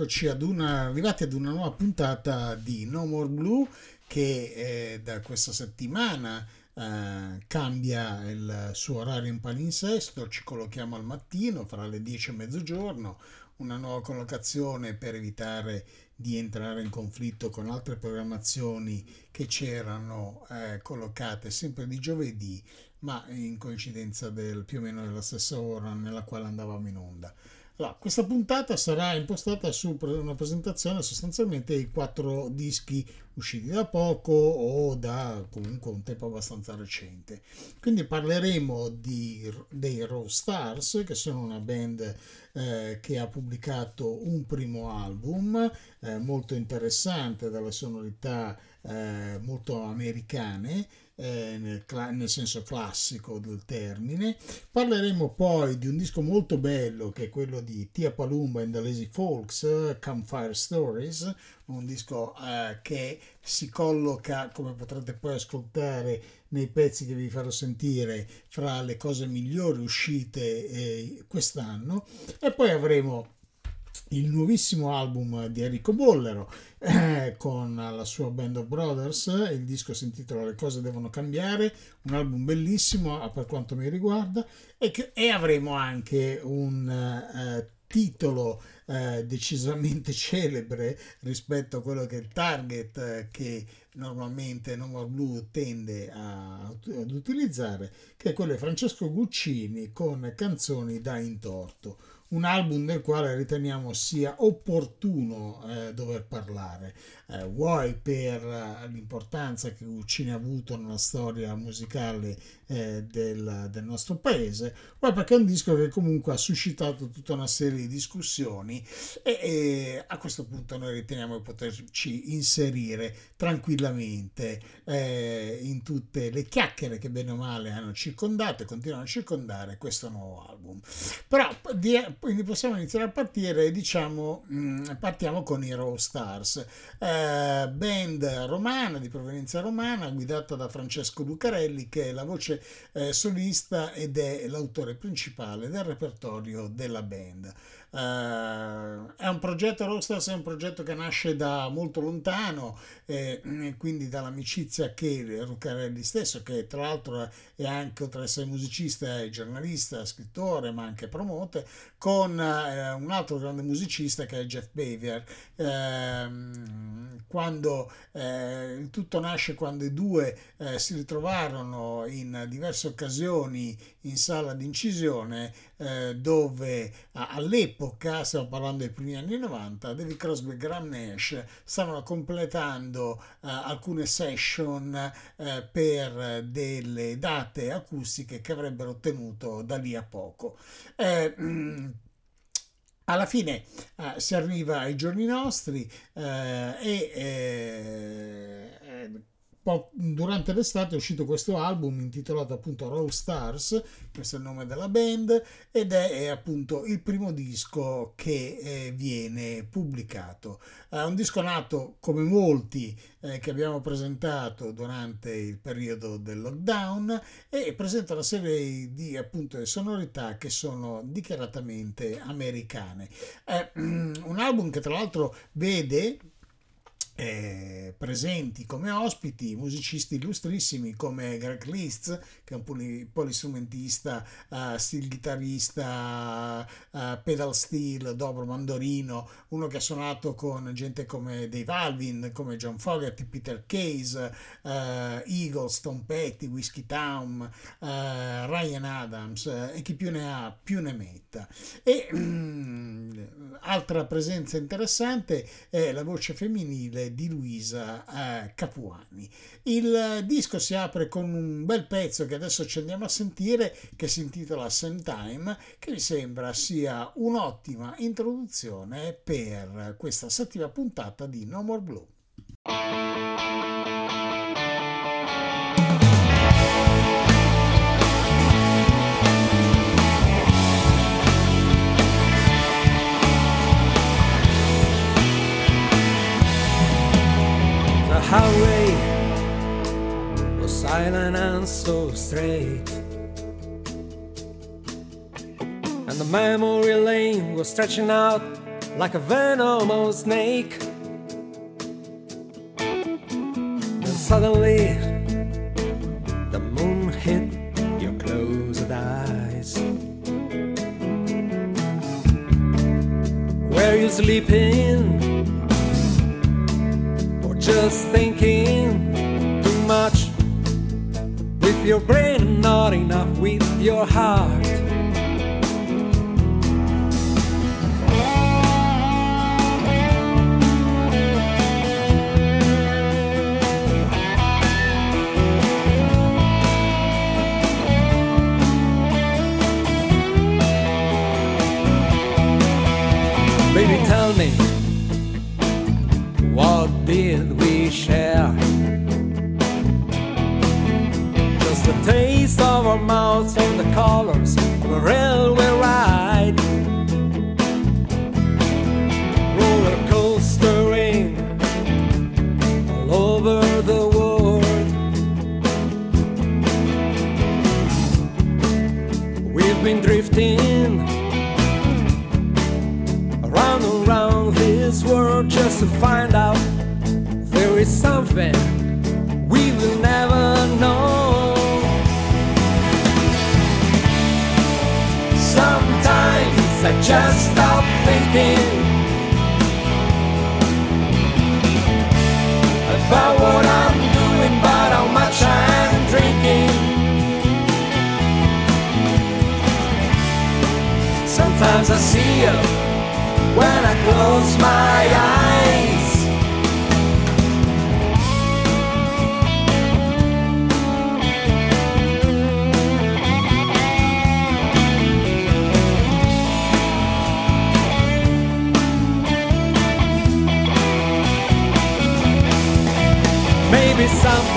eccoci ad una, arrivati ad una nuova puntata di No More Blue che eh, da questa settimana eh, cambia il suo orario in palinsesto, ci collochiamo al mattino fra le 10 e mezzogiorno, una nuova collocazione per evitare di entrare in conflitto con altre programmazioni che c'erano eh, collocate sempre di giovedì, ma in coincidenza del più o meno della stessa ora nella quale andavamo in onda. Allora, questa puntata sarà impostata su una presentazione sostanzialmente dei quattro dischi usciti da poco o da comunque un tempo abbastanza recente. Quindi parleremo di, dei Raw Stars, che sono una band eh, che ha pubblicato un primo album eh, molto interessante dalle sonorità eh, molto americane eh, nel, nel, senso classico del termine. Parleremo poi di un disco molto bello che è quello di Tia Palumba and the Lazy Folks, Campfire Stories, un disco eh, che si colloca, come potrete poi ascoltare nei pezzi che vi farò sentire, fra le cose migliori uscite eh, quest'anno. E poi avremo il nuovissimo album di Enrico Bollero eh, con la sua Band of Brothers, il disco si intitola Le cose devono cambiare, un album bellissimo per quanto mi riguarda e, che, e avremo anche un eh, titolo eh, decisamente celebre rispetto a quello che è il target eh, che normalmente No More Blue tende a, ad utilizzare, che è quello di Francesco Guccini con canzoni da intorto un album del quale riteniamo sia opportuno eh, dover parlare, eh, vuoi per eh, l'importanza che Guccini ha avuto nella storia musicale eh, del, del, nostro paese, vuoi perché è un disco che comunque ha suscitato tutta una serie di discussioni e, e a questo punto noi riteniamo di poterci inserire tranquillamente eh, in tutte le chiacchiere che bene o male hanno circondato e continuano a circondare questo nuovo album. Però di, quindi possiamo iniziare a partire, diciamo, mh, mm, partiamo con i Raw Stars, eh, band romana di provenienza romana guidata da Francesco Lucarelli che è la voce eh, solista ed è l'autore principale del repertorio della band. Uh, è un progetto Rockstars è un progetto che nasce da molto lontano eh, quindi dall'amicizia che Ruccarelli stesso che tra l'altro è anche oltre ad essere musicista è giornalista, scrittore ma anche promote con eh, un altro grande musicista che è Jeff Bavier. Eh, quando eh, tutto nasce quando i due eh, si ritrovarono in diverse occasioni in sala di incisione eh, dove all'epoca, stiamo parlando dei primi anni 90, David Crosby e Graham Nash stavano completando eh, alcune session eh, per delle date acustiche che avrebbero ottenuto da lì a poco. Eh, alla fine eh, si arriva ai giorni nostri eh, e eh, durante l'estate è uscito questo album intitolato appunto Raw Stars, questo è il nome della band, ed è, è appunto il primo disco che eh, viene pubblicato. È un disco nato come molti eh, che abbiamo presentato durante il periodo del lockdown e presenta una serie di appunto sonorità che sono dichiaratamente americane. È un album che tra l'altro vede eh, presenti come ospiti musicisti illustrissimi come Greg Liszt, che è un poli- polistrumentista, uh, steel chitarrista, uh, pedal steel, dobro mandorino, uno che ha suonato con gente come Dave Alvin, come John Fogerty, Peter Case, uh, Eagles, Tom Petty, Whiskey Town, Ryan Adams e chi più ne ha più ne metta. E altra presenza interessante è la voce femminile di Luisa eh, Capuani. Il disco si apre con un bel pezzo che adesso ci andiamo a sentire che si intitola Same Time che mi sembra sia un'ottima introduzione per questa settima puntata di No More Blue. Highway was silent and so straight. And the memory lane was stretching out like a venomous snake. And suddenly, the moon hit your closed eyes. Were you sleeping? Just thinking too much with your brain, not enough with your heart. Of our mouths on the colors of a railway ride. Roller coastering all over the world. We've been drifting around and around this world just to find out there is something I just stop thinking about what I'm doing, but how much I'm drinking. Sometimes I see you when I close my eyes.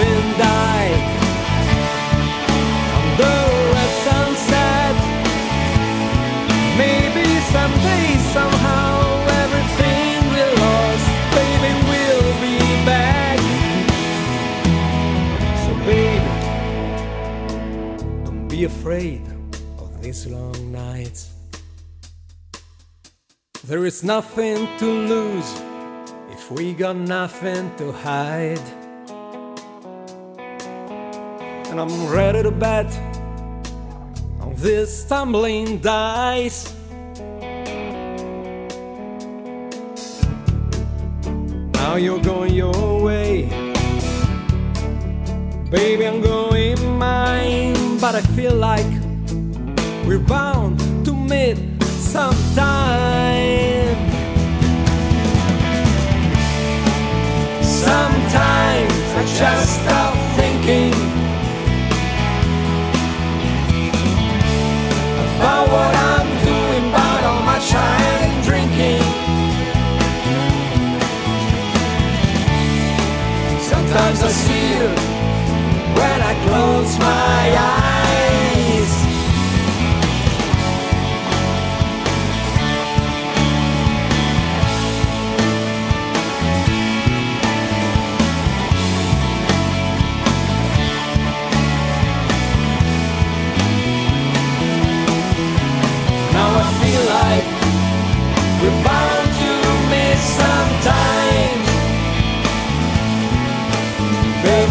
Something died under a red sunset. Maybe someday, somehow, everything we lost, baby, will be back. So, baby, don't be afraid of these long nights. There is nothing to lose if we got nothing to hide. And I'm ready to bet on this tumbling dice. Now you're going your way, baby. I'm going mine, but I feel like we're bound to meet sometime. Sometimes I just stop thinking about what I'm doing, about how much I'm drinking. Sometimes I see you when I close my eyes.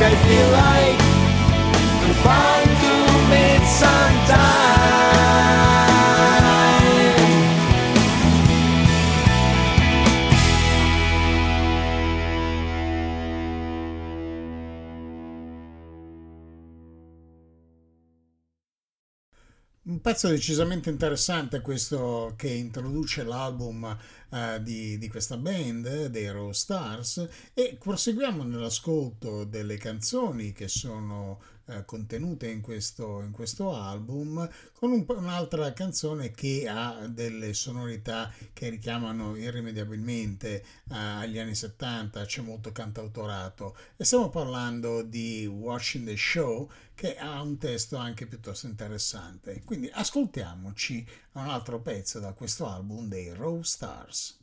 I feel like we're bound to meet. Un pezzo decisamente interessante questo che introduce l'album eh, di, di questa band, dei Raw Stars, e proseguiamo nell'ascolto delle canzoni che sono eh, contenute in questo, in questo album con un- un'altra canzone che ha delle sonorità che richiamano irrimediabilmente eh, agli anni 70, c'è molto cantautorato e stiamo parlando di Watching the Show che ha un testo anche piuttosto interessante. Quindi ascoltiamoci un altro pezzo da questo album dei Raw Stars.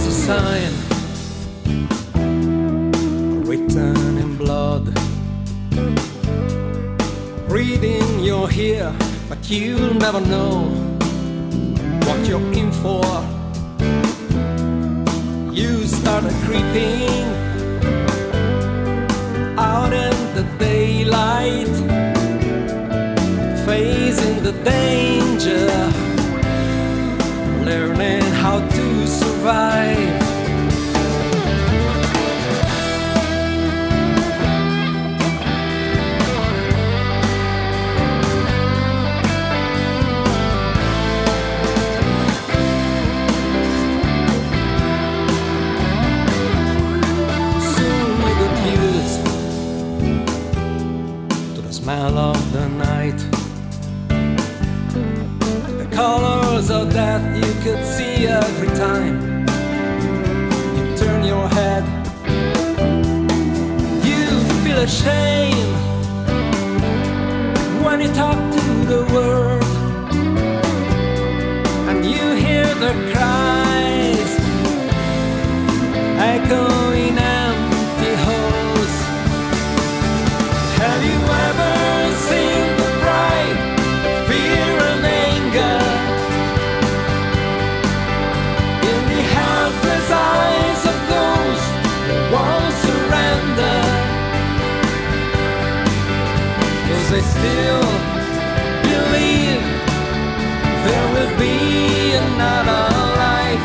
Was a sign written in blood. Reading you're here, but you'll never know what you're in for. You started creeping out in the daylight, facing the danger learning survive. Smell of the night. The colors of death you could see every time ashamed when you talk to the world and you hear the cries still believe there will be another life.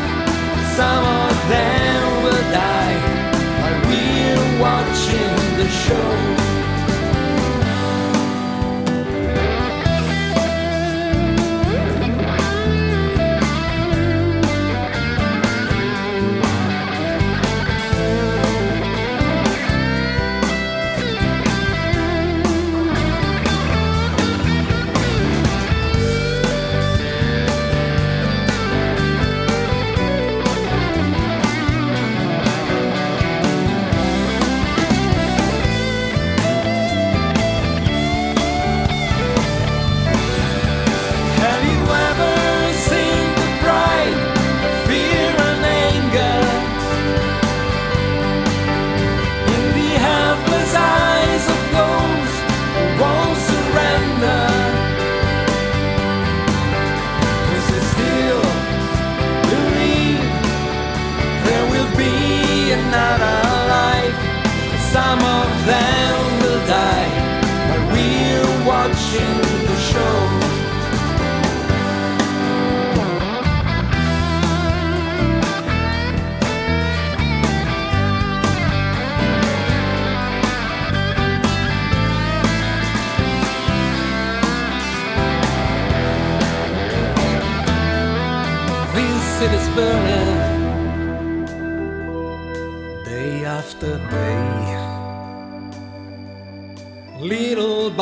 Some of them will die while we're watching the show.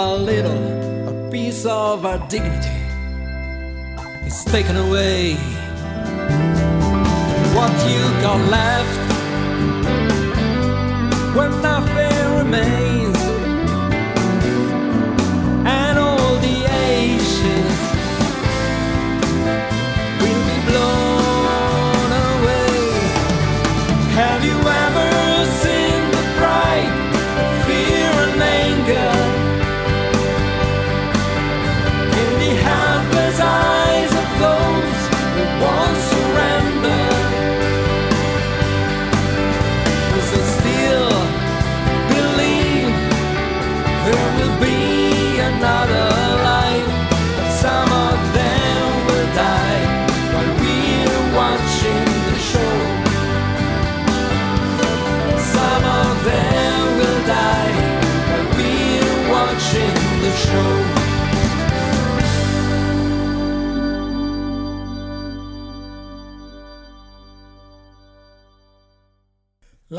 By little, a piece of our dignity is taken away. What you got left when nothing remains,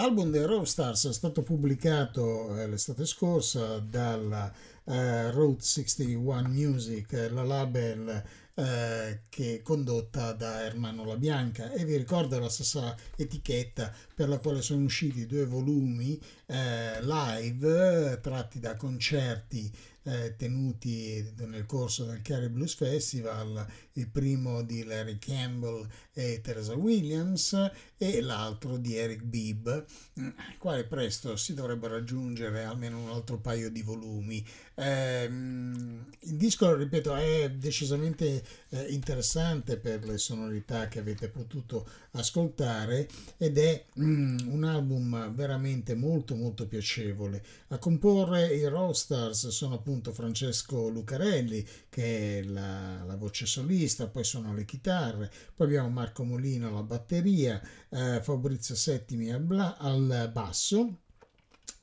L'album dei Roadstars è stato pubblicato eh, l'estate scorsa dalla eh, Road 61 Music, eh, la label eh, che è condotta da Ermano La Bianca e vi ricordo la stessa etichetta per la quale sono usciti due volumi eh, live tratti da concerti eh, tenuti nel corso del Cary Blues Festival, il primo di Larry Campbell e Teresa Williams e l'altro di Eric Bibb, il quale presto si dovrebbe raggiungere almeno un altro paio di volumi. Ehm, il disco, ripeto, è decisamente eh, interessante per le sonorità che avete potuto ascoltare ed è mm, un album veramente molto molto piacevole. A comporre i Rockstars sono appunto Francesco Lucarelli che è la, la voce solista, poi sono le chitarre, poi abbiamo Marco Molino alla batteria, eh, Fabrizio Settimi al, bla- al basso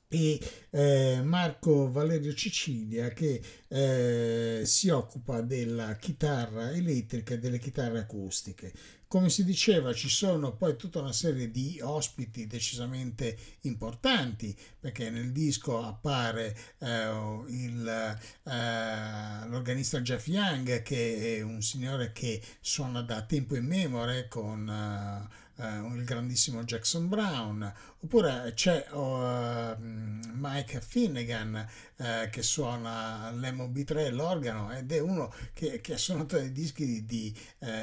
e eh, Marco Valerio Cicilia che eh, si occupa della chitarra elettrica e delle chitarre acustiche. Come si diceva, ci sono poi tutta una serie di ospiti decisamente importanti, perché nel disco appare eh, il, eh, l'organista Jeff Young, che è un signore che suona da tempo immemore con eh, Uh, il grandissimo Jackson Brown, oppure c'è uh, Mike Finnegan uh, che suona l'MOB3, l'organo, ed è uno che, che ha suonato dei dischi di, di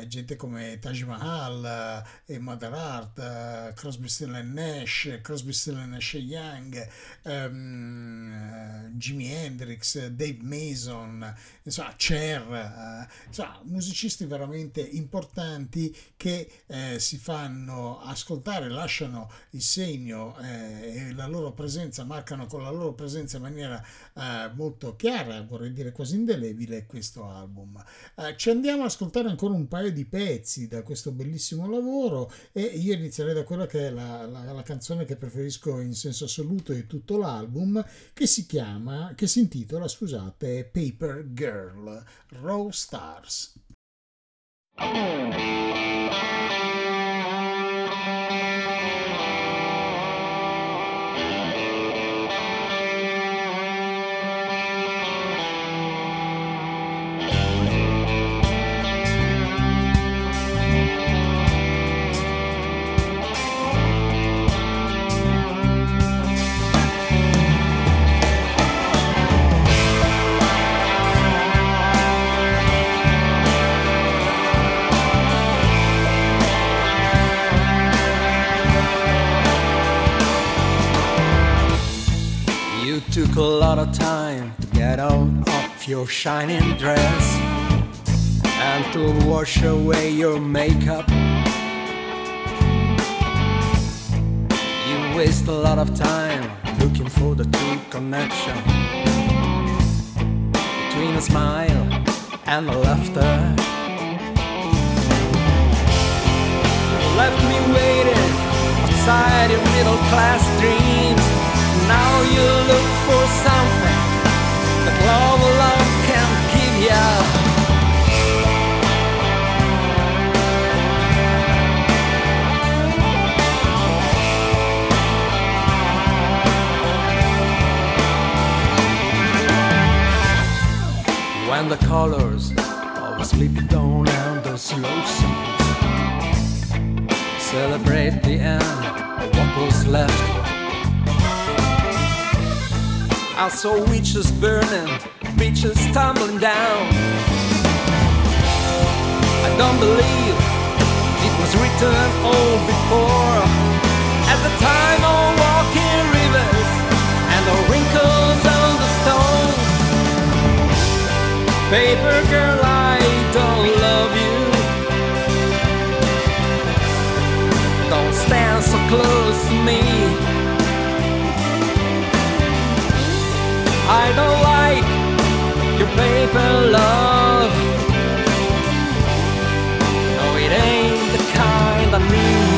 gente come Taj Mahal e Mother Art, Crosby, Still Nash, Crosby, Still Nash Young, um, Jimi Hendrix, Dave Mason, insomma Cher, insomma musicisti veramente importanti che si fanno ascoltare, lasciano il segno eh, e la loro presenza, marcano con la loro presenza in maniera eh, molto chiara, vorrei dire quasi indelebile, questo album. Eh, ci andiamo ad ascoltare ancora un paio di pezzi da questo bellissimo lavoro e io inizierei da quella che è la, la, la canzone che preferisco in senso assoluto di tutto l'album, che si chiama, che si intitola, scusate, Paper Girl, Raw Stars. Took a lot of time to get out of your shining dress and to wash away your makeup. You waste a lot of time looking for the true connection between a smile and a laughter. You left me waiting outside your middle class dreams now you look for something that love alone can give you. When the colors of a sleepy dawn and the slow songs celebrate the end of what was left I saw witches burning, bitches tumbling down. I don't believe it was written all before. At the time of walking rivers and the wrinkles on the stones. Paper girl, I don't love you. Don't stand so close to me. I don't like your paper love. No, it ain't the kind I need.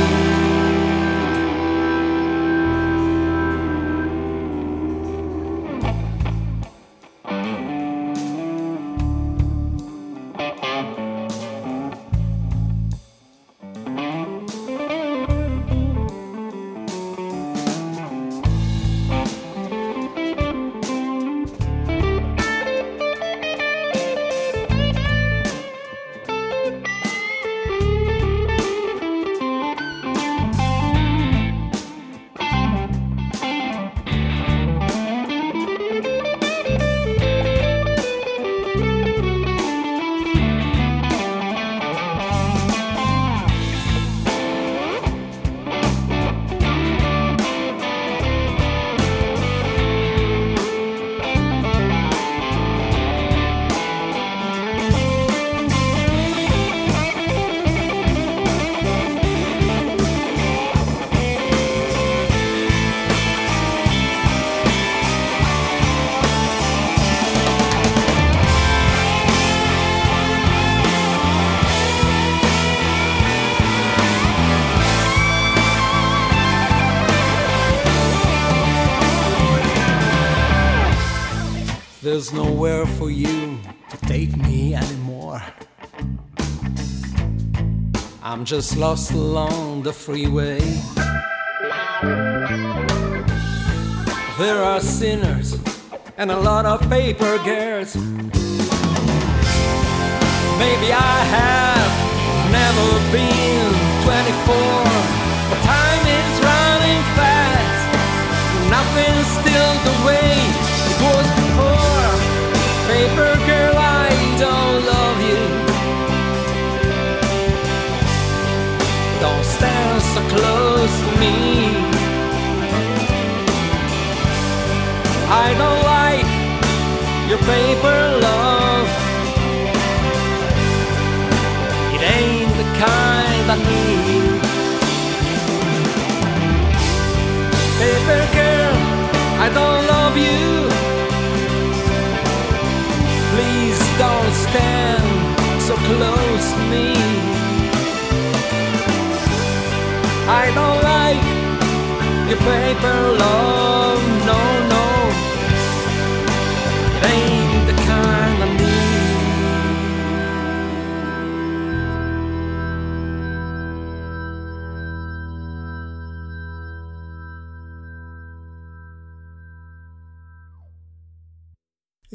There's nowhere for you to take me anymore. I'm just lost along the freeway. There are sinners and a lot of paper girls. Maybe I have never been 24, but time is running fast. Nothing's still the way it was before. Paper girl, I don't love you. Don't stand so close to me. I don't like your paper love. It ain't the kind I need. Paper girl, I don't love you. Close to me. I don't like your paper love,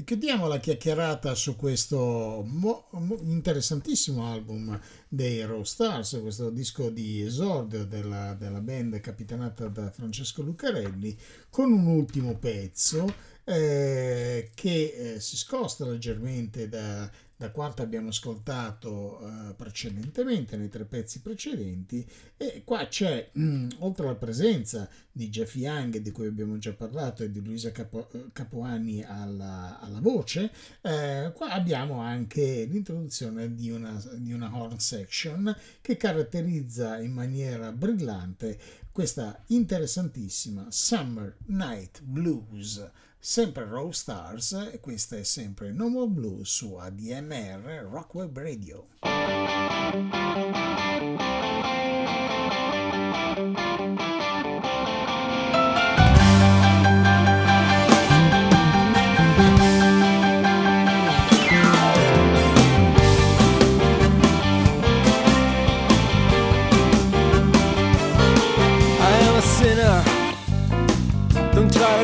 chiudiamo la chiacchierata su questo mo- mo- interessantissimo album dei Raw Stars, questo disco di esordio della, della band capitanata da Francesco Lucarelli, con un ultimo pezzo eh, che eh, si sposta leggermente da, da quanto abbiamo ascoltato eh, precedentemente nei tre pezzi precedenti e qua c'è mh, oltre alla presenza di Jeff Young di cui abbiamo già parlato e di Luisa Capo- Capuani alla, alla voce eh, qua abbiamo anche l'introduzione di una, di una horn section che caratterizza in maniera brillante questa interessantissima Summer Night Blues sempre Raw Stars e questa è sempre No More Blues su ADMR Rock Web Radio.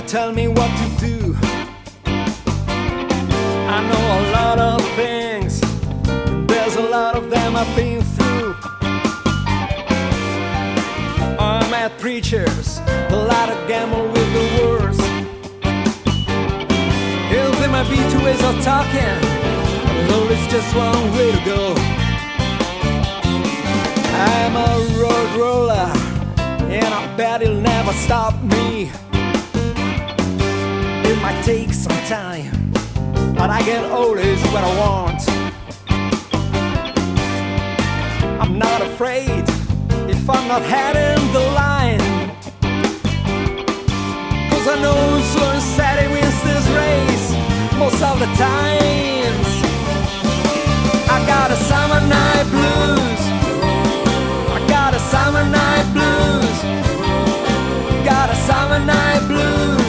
Tell me what to do. I know a lot of things. and There's a lot of them I've been through. I met preachers, a lot of gamble with the words. Hell, there might be two ways of talking, though it's just one way to go. I'm a road roller, and I bet it'll never stop me. Might take some time, but I get always what I want. I'm not afraid if I'm not heading the line. Cause I know slow and steady wins this race most of the times. I got a summer night blues. I got a summer night blues. Got a summer night blues.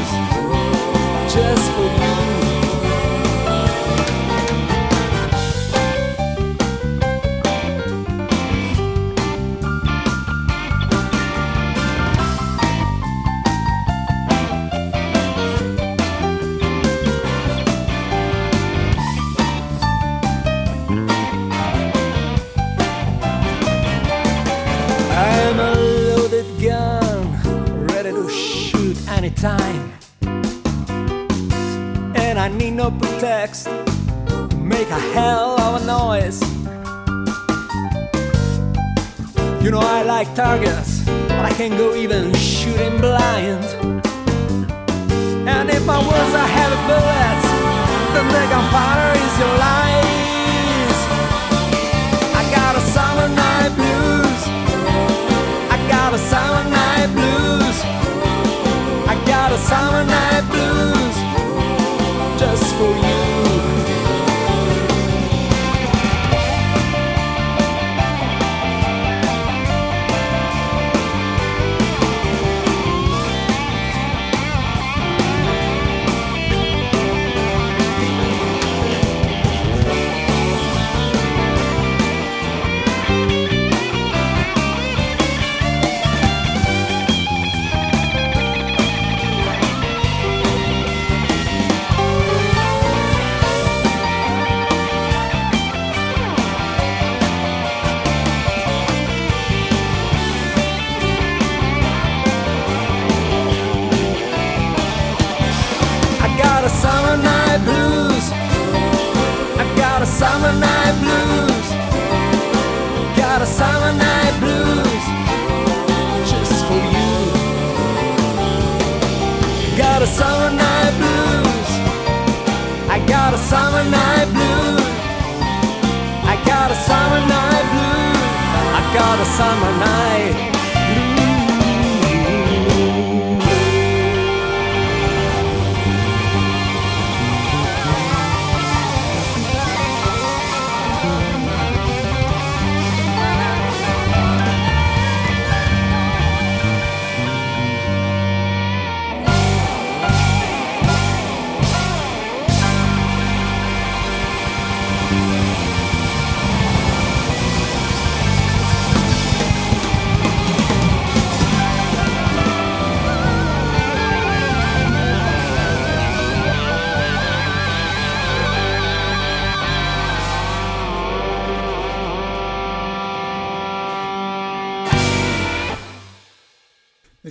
Anytime. And I need no pretext to make a hell of a noise. You know I like targets, but I can go even shooting blind. And if my words are heavy bullets, then the gunpowder is your lies. Summer night blues. I got a summer night blues. I got a summer night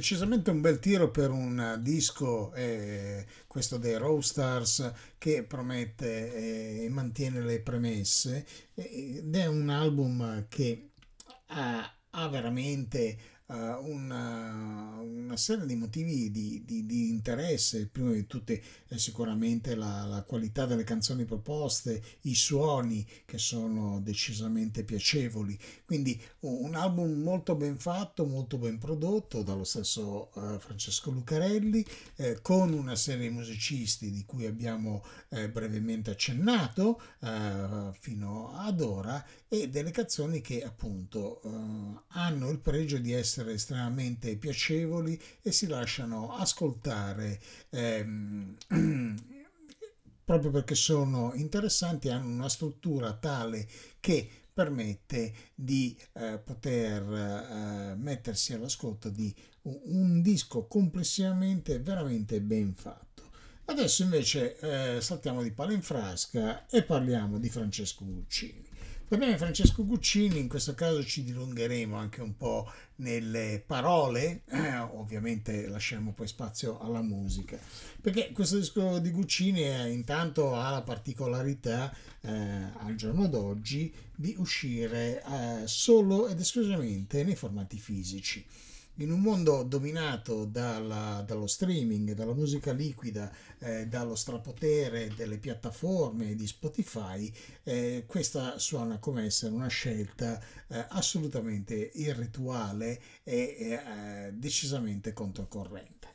decisamente un bel tiro per un disco, eh, questo dei Roastars, che promette e mantiene le premesse. Ed è un album che ha, ha veramente una, una, serie di motivi di, di, di interesse, prima di tutti è sicuramente la, la, qualità delle canzoni proposte, i suoni che sono decisamente piacevoli, quindi un album molto ben fatto, molto ben prodotto dallo stesso uh, Francesco Lucarelli, eh, con una serie di musicisti di cui abbiamo eh, brevemente accennato fino ad ora e delle canzoni che appunto hanno il pregio di essere essere estremamente piacevoli e si lasciano ascoltare ehm, proprio perché sono interessanti, hanno una struttura tale che permette di eh, poter eh, mettersi all'ascolto di un, disco complessivamente veramente ben fatto. Adesso invece eh, saltiamo di palo in frasca e parliamo di Francesco Guccini. Va bene, Francesco Guccini, in questo caso ci dilungheremo anche un po' nelle parole, eh, ovviamente lasciamo poi spazio alla musica, perché questo disco di Guccini è, intanto ha la particolarità eh, al giorno d'oggi di uscire eh, solo ed esclusivamente nei formati fisici in un mondo dominato dalla, dallo streaming, dalla musica liquida, eh, dallo strapotere delle piattaforme di Spotify, eh, questa suona come essere una scelta eh, assolutamente irrituale e eh, decisamente controcorrente.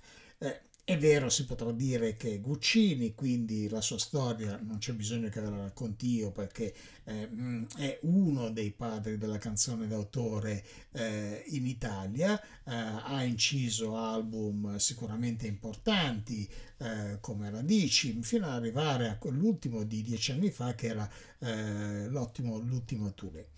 È vero, si potrà dire che Guccini, quindi la sua storia non c'è bisogno che ve la racconti io perché eh, mm, è uno dei padri della canzone d'autore eh, in Italia, eh, ha inciso album sicuramente importanti eh, come Radici, fino ad arrivare a quell'ultimo di dieci anni fa che era eh, l'ottimo, l'ultimo Touré.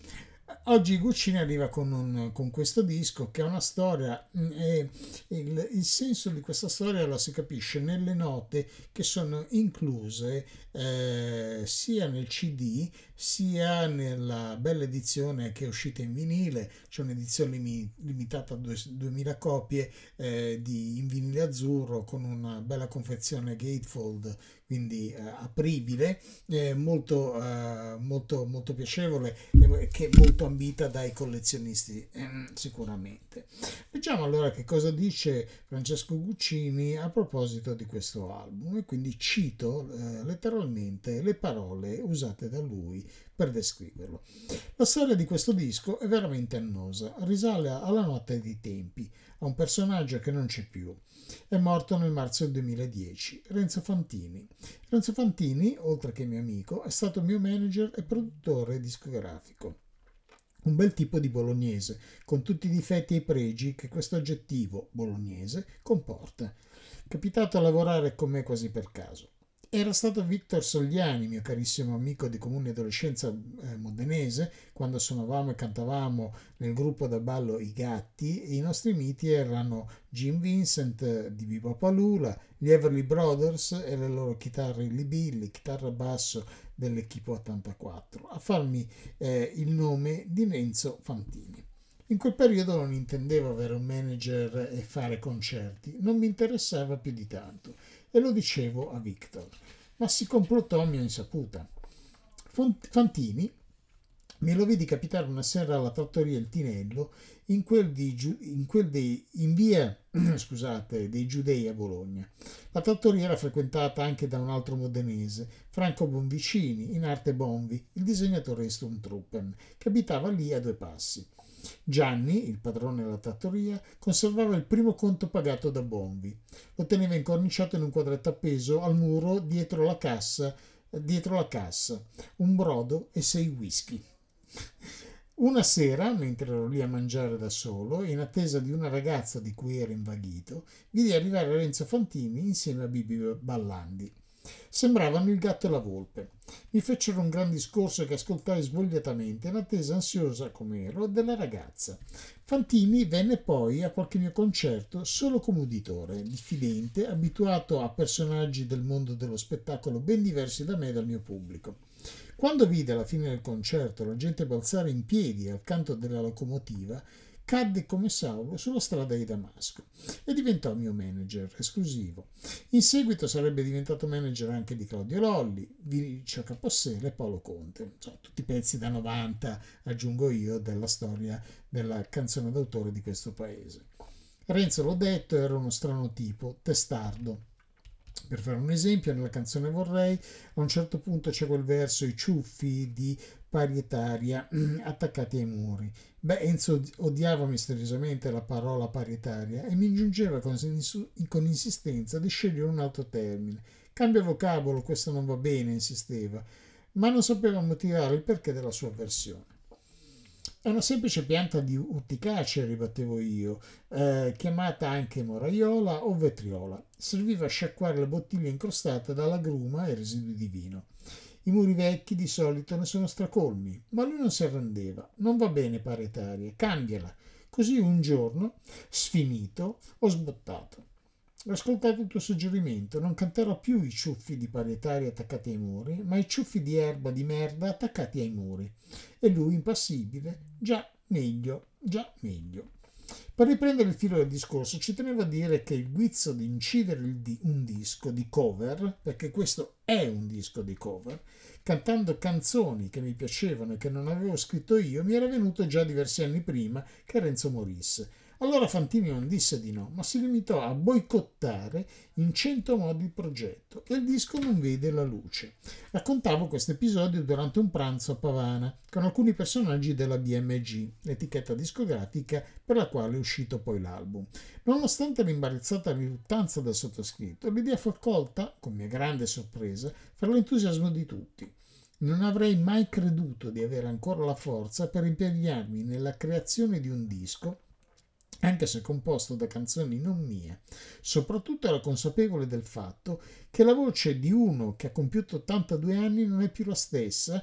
Oggi Guccini arriva con, un, con, questo disco che ha una storia mm, e il, il, senso di questa storia lo si capisce nelle note che sono incluse eh, sia nel CD sia nella bella edizione che è uscita in vinile, c'è un'edizione limitata a 2000 copie eh, di, in vinile azzurro con una bella confezione gatefold quindi eh, apribile, eh, molto, molto, molto piacevole e che è molto ambita dai collezionisti ehm, sicuramente. Vediamo allora che cosa dice Francesco Guccini a proposito di questo album e quindi cito eh, letteralmente le parole usate da lui per descriverlo. La storia di questo disco è veramente annosa, risale alla notte dei tempi, a un personaggio che non c'è più. È morto nel marzo del 2010, Renzo Fantini. Renzo Fantini, oltre che mio amico, è stato mio manager e produttore discografico. Un bel tipo di bolognese, con tutti i difetti e i pregi che questo aggettivo bolognese comporta. Capitato a lavorare con me quasi per caso. Era stato Victor Sogliani, mio carissimo amico di comune adolescenza eh, modenese, quando suonavamo e cantavamo nel gruppo da ballo I Gatti i nostri miti erano Jim Vincent di Viva Palula, gli Everly Brothers e le loro chitarre Illy Billy, chitarra basso dell'Equipo 84, a farmi eh, il nome di Renzo Fantini. In quel periodo non intendevo avere un manager e fare concerti, non mi interessava più di tanto e lo dicevo a Victor, ma si complottò a mia insaputa. Fantini Me lo vidi capitare una sera alla trattoria Il Tinello in quel, di, in quel dei, in via scusate, dei Giudei a Bologna. La trattoria era frequentata anche da un altro modenese, Franco Bonvicini, in arte Bonvi, il disegnatore di Stormtruppen, che abitava lì a due passi. Gianni, il padrone della trattoria, conservava il primo conto pagato da Bonvi. Lo teneva incorniciato in un quadretto appeso al muro dietro la cassa, dietro la cassa, un brodo e sei whisky. Una sera, mentre ero lì a mangiare da solo, in attesa di una ragazza di cui ero invaghito, vidi arrivare Renzo Fantini insieme a Bibi Ballandi. Sembravano il gatto e la volpe. Mi fecero un gran discorso che ascoltai svogliatamente, in attesa ansiosa come ero della ragazza. Fantini venne poi a qualche mio concerto solo come uditore, diffidente, abituato a personaggi del mondo dello spettacolo ben diversi da me e dal mio pubblico. Quando vide alla fine del concerto la gente balzare in piedi al canto della locomotiva, cadde come Saulo sulla strada di Damasco e diventò mio manager esclusivo. In seguito sarebbe diventato manager anche di Claudio Lolli, Vinicio Capossela e Paolo Conte. Sono tutti pezzi da 90, aggiungo io, della storia della canzone d'autore di questo paese. Renzo, l'ho detto, era uno strano tipo, testardo, per fare un esempio, nella canzone Vorrei, a un certo punto c'è quel verso, i ciuffi di parietaria attaccati ai muri. Beh, Enzo odiava misteriosamente la parola parietaria e mi giungeva con, insistenza di scegliere un altro termine. Cambia vocabolo, questo non va bene, insisteva, ma non sapeva motivare il perché della sua avversione. È una semplice pianta di urticacea, ribattevo io, eh, chiamata anche moraiola o vetriola. Serviva a sciacquare le bottiglie incrostate dalla gruma e residui di vino. I muri vecchi di solito ne sono stracolmi, ma lui non si arrendeva. Non va bene paretaria, cambiala. Così un giorno, sfinito, ho sbottato. Ho ascoltato il tuo suggerimento, non canterò più i ciuffi di parietari attaccati ai muri, ma i ciuffi di erba di merda attaccati ai muri. E lui, impassibile, già meglio, già meglio. Per riprendere il filo del discorso, ci tenevo a dire che il guizzo di incidere un disco di cover, perché questo è un disco di cover, cantando canzoni che mi piacevano e che non avevo scritto io, mi era venuto già diversi anni prima che Renzo morisse allora Fantini non disse di no, ma si limitò a boicottare in cento modi il progetto e il disco non vede la luce. Raccontavo questo episodio durante un pranzo a Pavana con alcuni personaggi della BMG, l'etichetta discografica per la quale è uscito poi l'album. Nonostante l'imbarazzata riluttanza del sottoscritto, l'idea fu accolta, con mia grande sorpresa, fra l'entusiasmo di tutti. Non avrei mai creduto di avere ancora la forza per impegnarmi nella creazione di un disco anche se composto da canzoni non mie. Soprattutto era consapevole del fatto che la voce di uno che ha compiuto 82 anni non è più la stessa,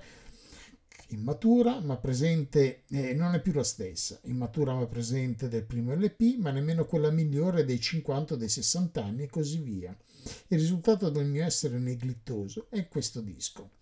immatura ma presente, eh, non è più la stessa, immatura ma presente del primo LP, ma nemmeno quella migliore dei 50 o dei 60 anni e così via. Il risultato del mio essere neglittoso è questo disco.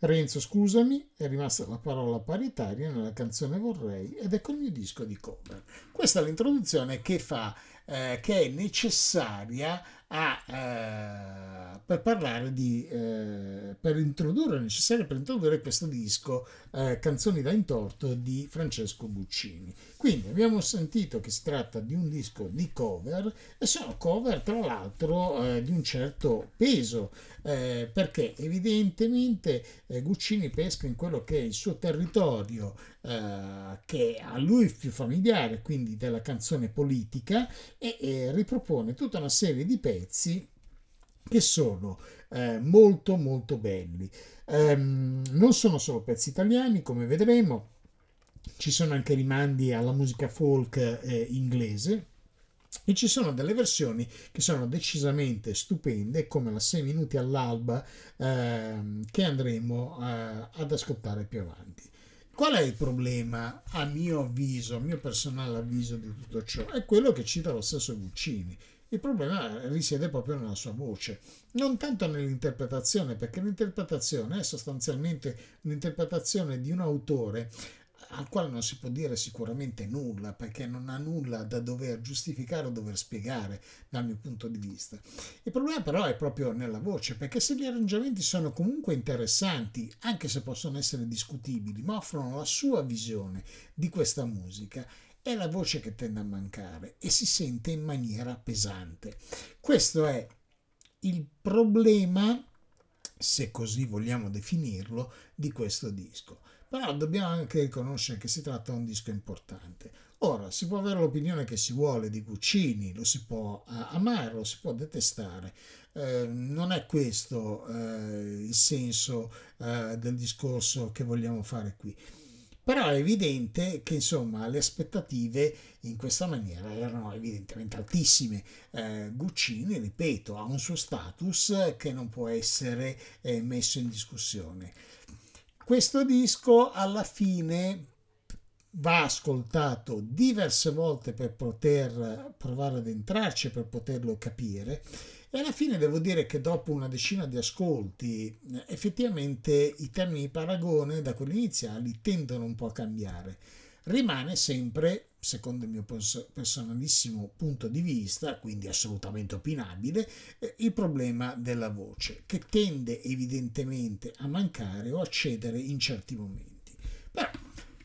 Renzo, scusami, è rimasta la parola paritaria nella canzone Vorrei ed ecco il mio disco di cover. Questa è l'introduzione che fa, eh, che è necessaria a, eh, per parlare di, eh, per introdurre, necessaria per introdurre questo disco eh, Canzoni da intorto di Francesco Buccini. Quindi abbiamo sentito che si tratta di un disco di cover e sono cover tra l'altro eh, di un certo peso eh, perché evidentemente eh, Guccini pesca in quello che è il suo territorio eh, che a lui più familiare, quindi della canzone politica, e, e ripropone tutta una serie di pezzi che sono eh, molto molto belli. Um, non sono solo pezzi italiani, come vedremo, ci sono anche rimandi alla musica folk eh, inglese e ci sono delle versioni che sono decisamente stupende, come la 6 minuti all'alba, ehm, che andremo eh, ad ascoltare più avanti. Qual è il problema, a mio avviso, a mio personale avviso di tutto ciò? È quello che cita lo stesso Guccini. Il problema risiede proprio nella sua voce, non tanto nell'interpretazione, perché l'interpretazione è sostanzialmente un'interpretazione di un autore al quale non si può dire sicuramente nulla, perché non ha nulla da dover giustificare o dover spiegare dal mio punto di vista. Il problema però è proprio nella voce, perché se gli arrangiamenti sono comunque interessanti, anche se possono essere discutibili, ma offrono la sua visione di questa musica, è la voce che tende a mancare e si sente in maniera pesante. Questo è il problema se così vogliamo definirlo, di questo disco. Però dobbiamo anche riconoscere che si tratta di un disco importante. Ora, si può avere l'opinione che si vuole di Guccini, lo si può uh, amare, lo si può detestare. Eh, non è questo eh, il senso eh, del discorso che vogliamo fare qui. Però è evidente che insomma le aspettative in questa maniera erano evidentemente altissime. Eh, Guccini, ripeto, ha un suo status che non può essere eh, messo in discussione. Questo disco alla fine va ascoltato diverse volte per poter provare ad entrarci, per poterlo capire e alla fine devo dire che dopo una decina di ascolti, effettivamente i termini di paragone da quelli iniziali tendono un po' a cambiare. Rimane sempre, secondo il mio personalissimo punto di vista, quindi assolutamente opinabile, eh, il problema della voce, che tende evidentemente a mancare o a cedere in certi momenti. Però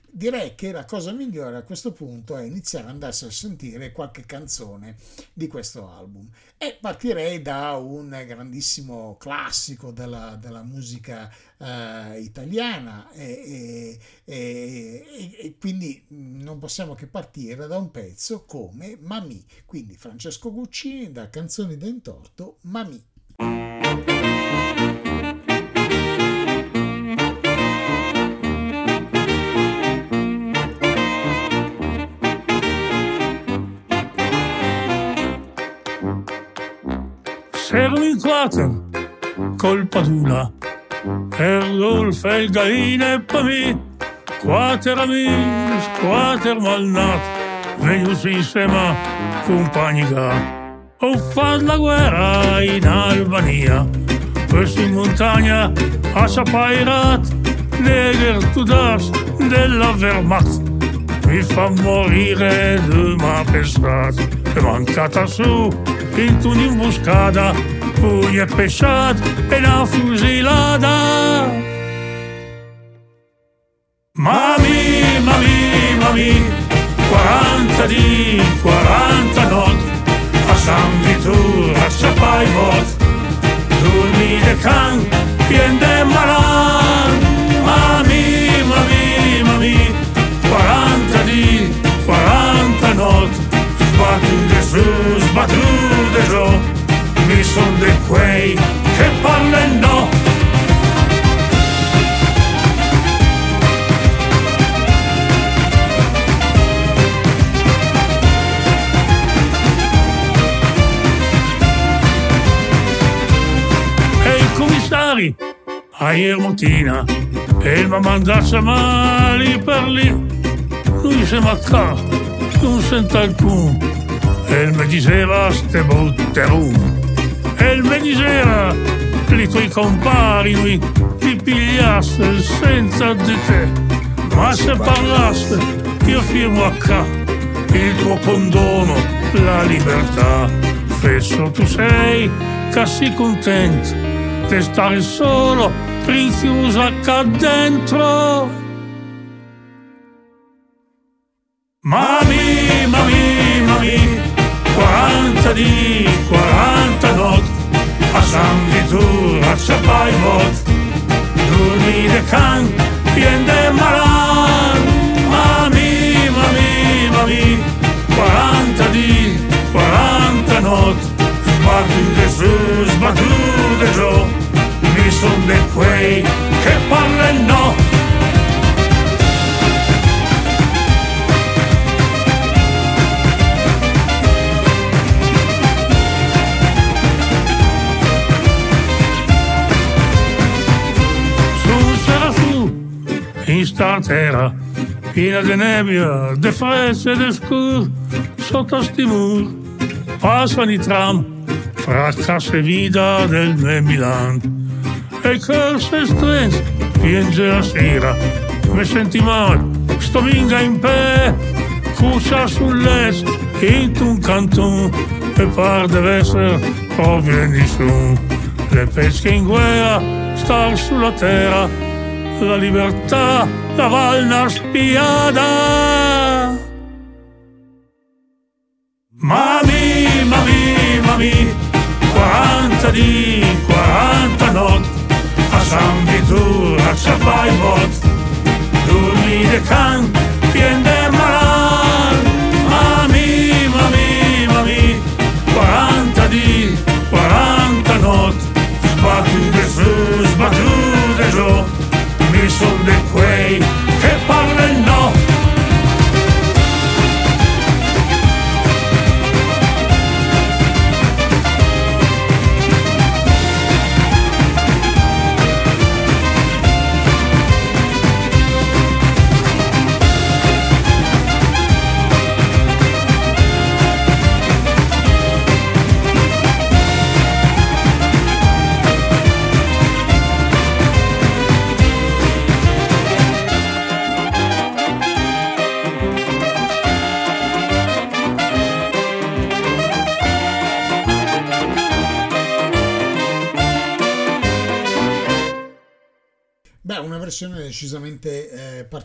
direi che la cosa migliore a questo punto è iniziare ad andarsi a sentire qualche canzone di questo album. E partirei da un grandissimo classico della, della musica uh, italiana. E, e, e, e, quindi non possiamo che partire da un pezzo come Mami, quindi Francesco Guccini da Canzoni d'Entorto, Mami. Quattro, colpa d'una. Erdolf e il galline per me, quattro amici, quattro malnati, venuti insieme, compagni gat. Ho fatto la guerra in Albania, questo in montagna a Sapairat, neger tudas della Wehrmacht. Mi fa morire di ma pensata, è mancata su in un'imboscata, pugna e pesciat e una fusilata. Mami, mami, mami, 40 di, 40 not, a San Vitur, a Sapai Bot, dormi de can, pien de malan, mami, mami, mami, 40 di, 40 not, sbattute su, sbattute giù, mi son di quei che parlano. E i commissari, a Iermotina, e il mandasse male per lì, lui si macca, non sente alcun, e mi diceva ste butterum. E il mi diceva, i tuoi compari, lui ti pigliasse senza di te. Ma se parlasse, io firmo a ca, il tuo condono, la libertà. Fesso tu sei, che sei contento di stare solo, rinchiusa qua dentro. Mami, mami, Vitur, a Sapai Bot, dormi de can, pien de malan, mami, mami, mami, 40 di, 40 not, sbattute su, sbattute giù, mi son de terra, piena di nebbia, de fresco e de scur, sotto sti mur, passano i tram, fra casse vita del Milan. E corse strenze, piange la sera, mi senti male, stominga in pe, cuccia sull'es, in un cantun, e par deve essere proprio nessuno. Le pesche in guerra, star sulla terra, la libertà, Та вальна ж п'яна.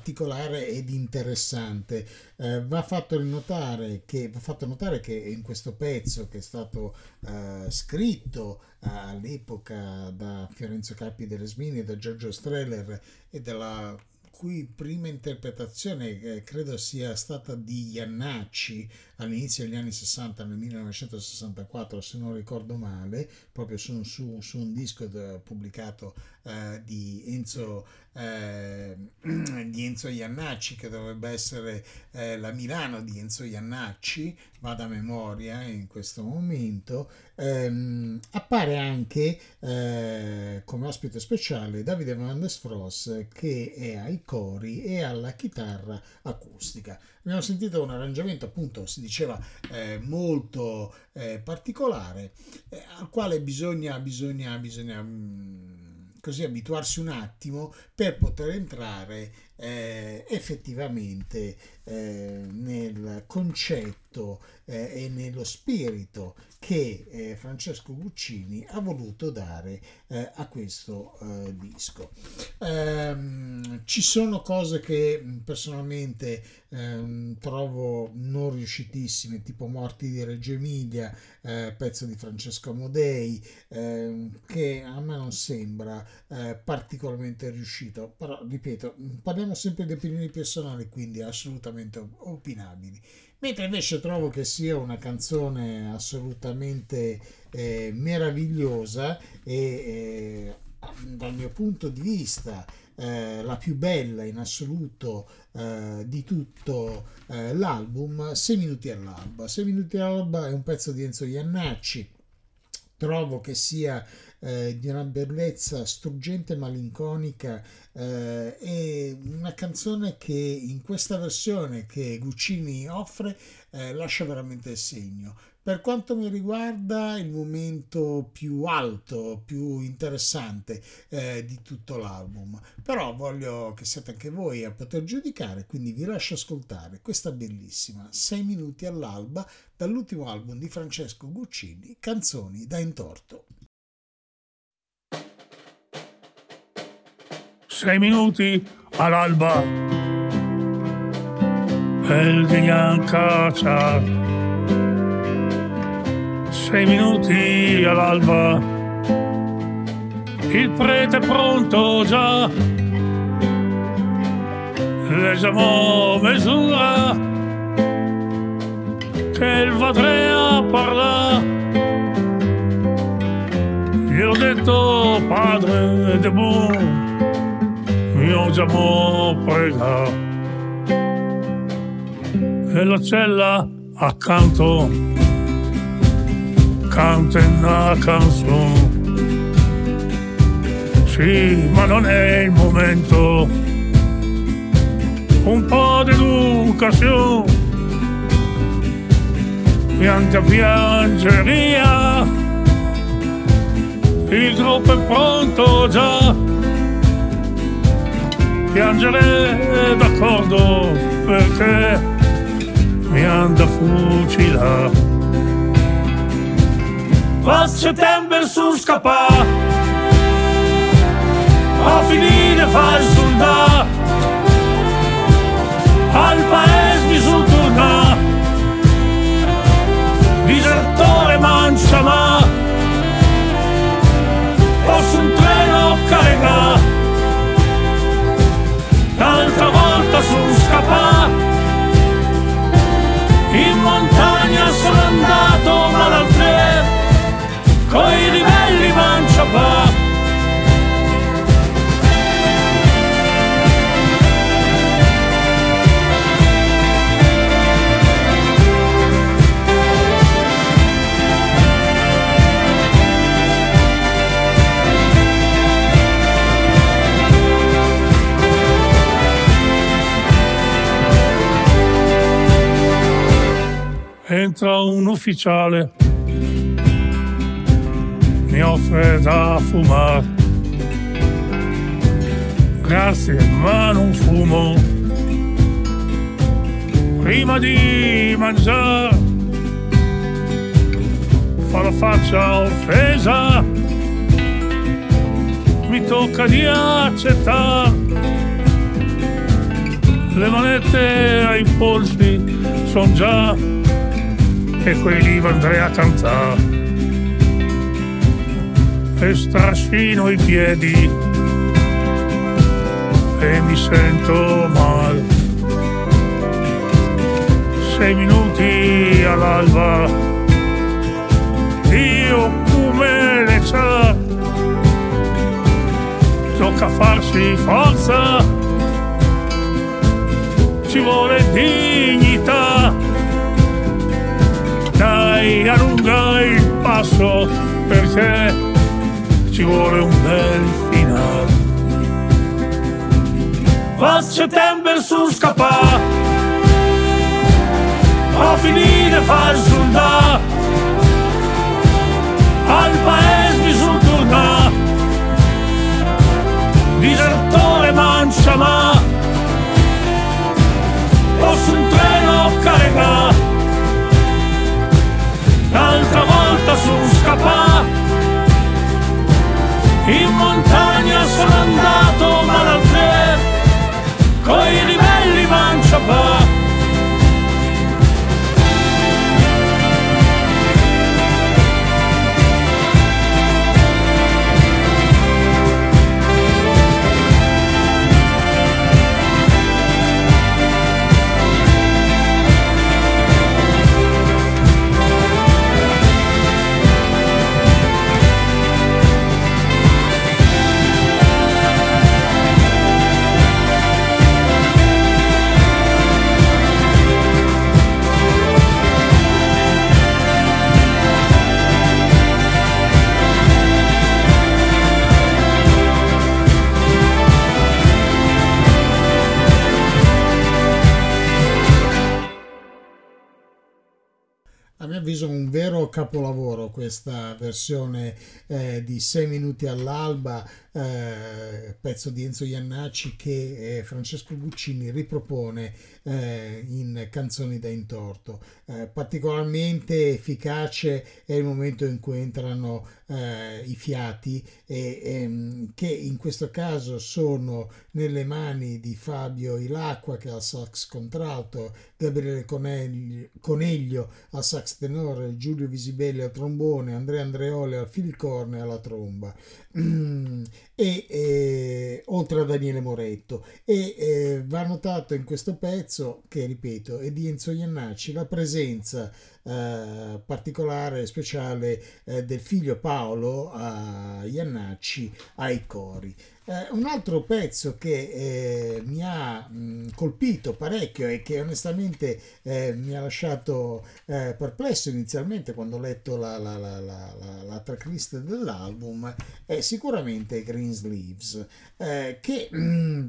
Particolare ed interessante. Eh, va, fatto notare che, va fatto notare che in questo pezzo che è stato eh, scritto eh, all'epoca da Fiorenzo Capi dell'Esmini e da Giorgio Streller e della cui prima interpretazione eh, credo sia stata di Iannacci all'inizio degli anni 60, nel 1964 se non ricordo male, proprio su, su, su un disco pubblicato eh, di, Enzo, eh, di Enzo Iannacci che dovrebbe essere eh, la Milano di Enzo Iannacci, vado a memoria in questo momento, ehm, appare anche eh, come ospite speciale Davide Van Sfros che è ai cori e alla chitarra acustica. Abbiamo sentito un arrangiamento appunto, si diceva, eh, molto eh, particolare, eh, al quale bisogna, bisogna, bisogna mh, così abituarsi un attimo per poter entrare eh, effettivamente eh, nel concetto eh, e nello spirito che eh, Francesco Guccini ha voluto dare eh, a questo eh, disco. Ehm, ci sono cose che mh, personalmente ehm, trovo non riuscitissime, tipo Morti di Reggio Emilia, eh, pezzo di Francesco Amodei, ehm, che a me non sembra eh, particolarmente riuscito, però ripeto, parliamo sempre di opinioni personali, quindi assolutamente opinabili. Mentre invece trovo che sia una canzone assolutamente eh, meravigliosa e eh, dal mio punto di vista eh, la più bella in assoluto eh, di tutto eh, l'album, 6 minuti all'alba. 6 minuti all'alba è un pezzo di Enzo Iannacci, trovo che sia eh, di una bellezza struggente malinconica eh, e una canzone che in questa versione che Guccini offre eh, lascia veramente il segno. Per quanto mi riguarda, il momento più alto, più interessante eh, di tutto l'album. Però voglio che siate anche voi a poter giudicare, quindi vi lascio ascoltare questa bellissima 6 minuti all'alba dall'ultimo album di Francesco Guccini, Canzoni da intorto. Sei minuti all'alba. El caccia sei minuti all'alba. Il prete è pronto già. Leggiamo misura che il Vadrea parla. Gli ho detto padre de buon già prega e la cella accanto. Canta una canzone sì ma non è il momento. Un po' di educazione pianta piange via. Il gruppo è pronto già piangere d'accordo perché mi han da fucilare. Va settembre su scapà, a finire fa il soldato, al paese mi su torna, disertore mancia ma, posso un treno caricare l'altra volta su scapà in montagna sono andato ma l'altre coi ribelli manciapà entra un ufficiale, mi offre da fumare. Grazie, ma non fumo. Prima di mangiare, fa la faccia offesa, mi tocca di accettare. Le manette ai polsi sono già e quelli andrei a cantare. E strascino i piedi e mi sento male. Sei minuti all'alba, io come le sa, tocca farsi forza, ci vuole dignità dai, allunga il passo perché ci vuole un bel finale. Va settembre su scapà, a finire fa il soldato, al paese mi su torna, disertore mancia ma, posso un treno caricare l'altra volta su scapà. In montagna sono andato ma l'altre coi ribelli manciapà. Capolavoro questa versione eh, di 6 minuti all'alba, eh, pezzo di Enzo Iannacci che eh, Francesco Guccini ripropone eh, in Canzoni da intorto. Eh, particolarmente efficace è il momento in cui entrano eh, i fiati e, ehm, che in questo caso sono nelle mani di Fabio Ilacqua che ha il sax contralto, Gabriele Coneglio, Coneglio al sax tenore, Giulio Visibelli al trombone, Andrea Andreoli al filicorne e alla tromba. E eh, oltre a Daniele Moretto. E eh, va notato in questo pezzo che ripeto è di Enzo Iannacci la presenza eh, particolare speciale eh, del figlio Paolo a Iannacci ai cori eh, un altro pezzo che eh, mi ha mh, colpito parecchio e che onestamente eh, mi ha lasciato eh, perplesso inizialmente quando ho letto la, la, la, la, la, tracklist dell'album è sicuramente Green Sleeves, eh, che mh,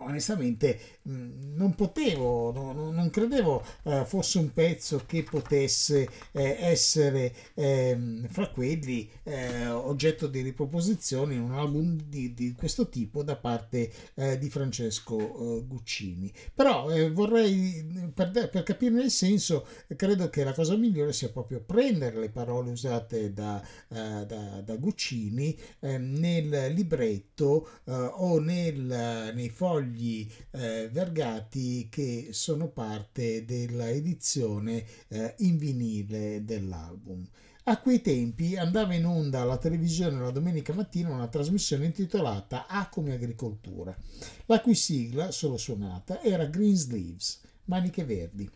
onestamente non potevo, no, non credevo eh, fosse un pezzo che potesse eh, essere eh, fra quelli eh, oggetto di riproposizione in un album di, di questo tipo da parte eh, di Francesco eh, Guccini. Però vorrei, per, per capirne il senso, credo che la cosa migliore sia proprio prendere le parole usate da, da, da Guccini nel libretto o nel, nei fogli fogli eh, vergati che sono parte della edizione eh, in vinile dell'album. A quei tempi andava in onda alla televisione la domenica mattina una trasmissione intitolata A come agricoltura, la cui sigla, solo suonata, era Green Sleeves, maniche verdi.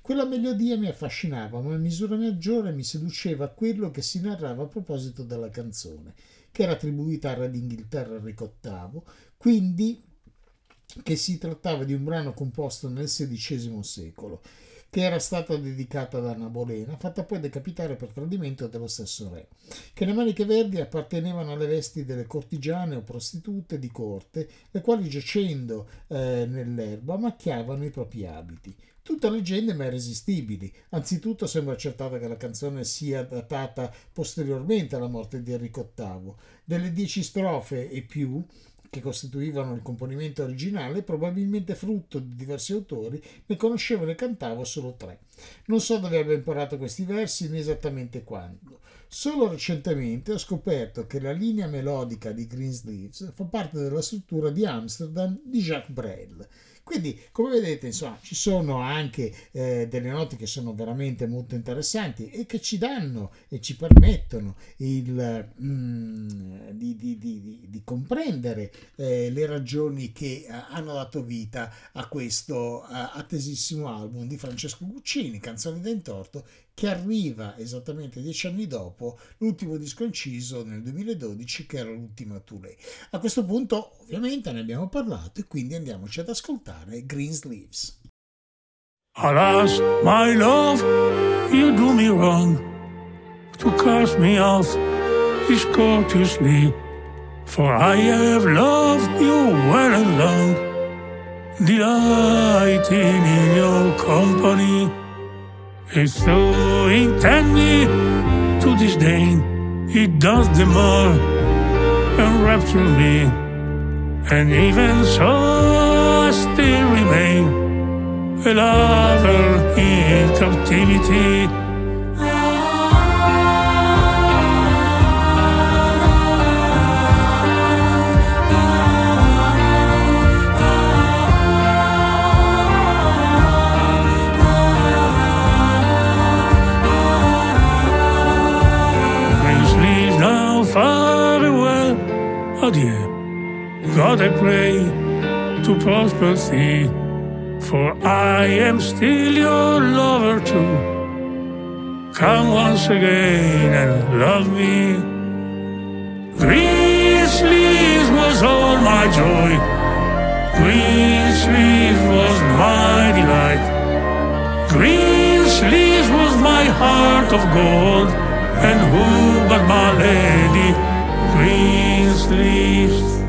Quella melodia mi affascinava, ma in misura maggiore mi seduceva quello che si narrava a proposito della canzone, che era attribuita al re d'Inghilterra Enrico VIII, quindi che si trattava di un brano composto nel XVI secolo, che era stata dedicata ad Anna Bolena, fatta poi decapitare per tradimento dello stesso re, che le maniche verdi appartenevano alle vesti delle cortigiane o prostitute di corte, le quali giacendo eh, nell'erba macchiavano i propri abiti. Tutte leggende ma irresistibili. Anzitutto sembra accertato che la canzone sia datata posteriormente alla morte di Enrico VIII. Delle dieci strofe e più, che costituivano il componimento originale, probabilmente frutto di diversi autori, ne conoscevo e cantavo solo tre. Non so dove abbia imparato questi versi né esattamente quando. Solo recentemente ho scoperto che la linea melodica di Greensleeves fa parte della struttura di Amsterdam di Jacques Brel quindi, come vedete, insomma, ci sono anche eh, delle note che sono veramente molto interessanti e che ci danno e ci permettono il, mm, di, di, di, di, comprendere eh, le ragioni che eh, hanno dato vita a questo eh, attesissimo album di Francesco Guccini, Canzoni d'Entorto, che arriva esattamente dieci anni dopo l'ultimo disco inciso nel 2012 che era l'ultima Touré. A questo punto ovviamente ne abbiamo parlato e quindi andiamoci ad ascoltare Green Sleeves. Alas, my love, you do me wrong to cast me off discourteously, for I have loved you well and long, delighting in your company. Intend me to disdain, it does the more enrapture me. And even so, I still remain a lover in captivity. God, I pray to prosper thee, for I am still your lover too. Come once again and love me. Green sleeves was all my joy. Green sleeves was my delight. Green sleeves was my heart of gold. And who but my lady? Green sleeves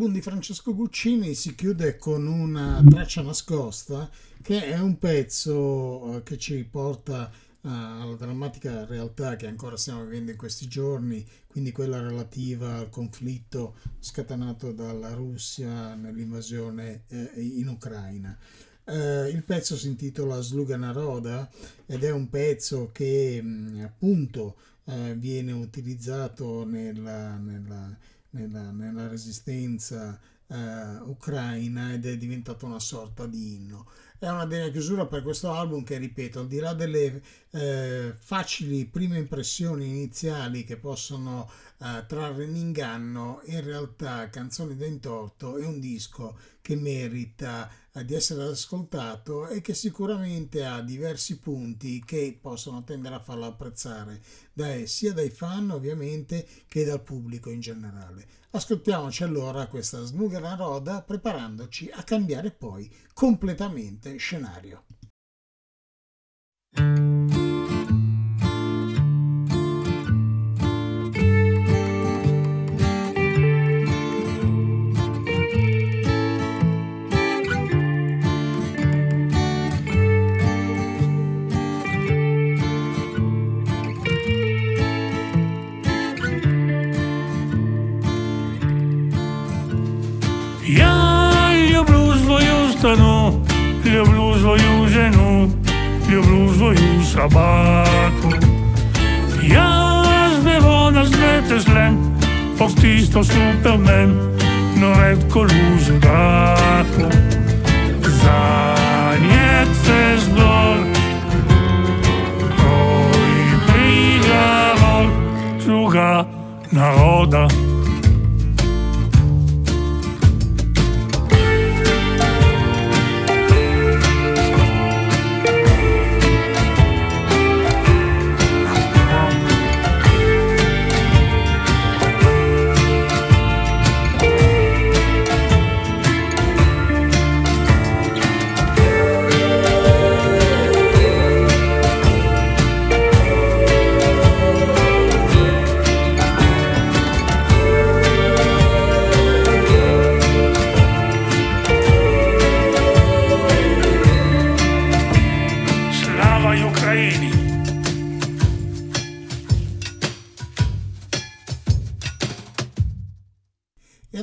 L'album di Francesco Guccini si chiude con una traccia nascosta che è un pezzo eh, che ci porta eh, alla drammatica realtà che ancora stiamo vivendo in questi giorni, quindi quella relativa al conflitto scatenato dalla Russia nell'invasione eh, in Ucraina. Il pezzo si intitola Sluga Naroda ed è un pezzo che mh, appunto viene utilizzato nella, nella, nella, nella resistenza eh, ucraina ed è diventato una sorta di inno. È una degna chiusura per questo album che, ripeto, al di là delle eh, facili prime impressioni iniziali che possono eh, trarre in inganno, in realtà Canzoni d'Entorto è un disco che merita eh, di essere ascoltato e che sicuramente ha diversi punti che possono tendere a farlo apprezzare da, sia dai fan ovviamente che dal pubblico in generale. Ascoltiamoci allora questa Snugera Roda preparandoci a cambiare poi completamente scenario. Ja страну, люблю свою жену, люблю свою собаку. Я живу на свете зле, постисто супермен, но редко лузу драку. За нет се здор, ой, приговор, слуга народа.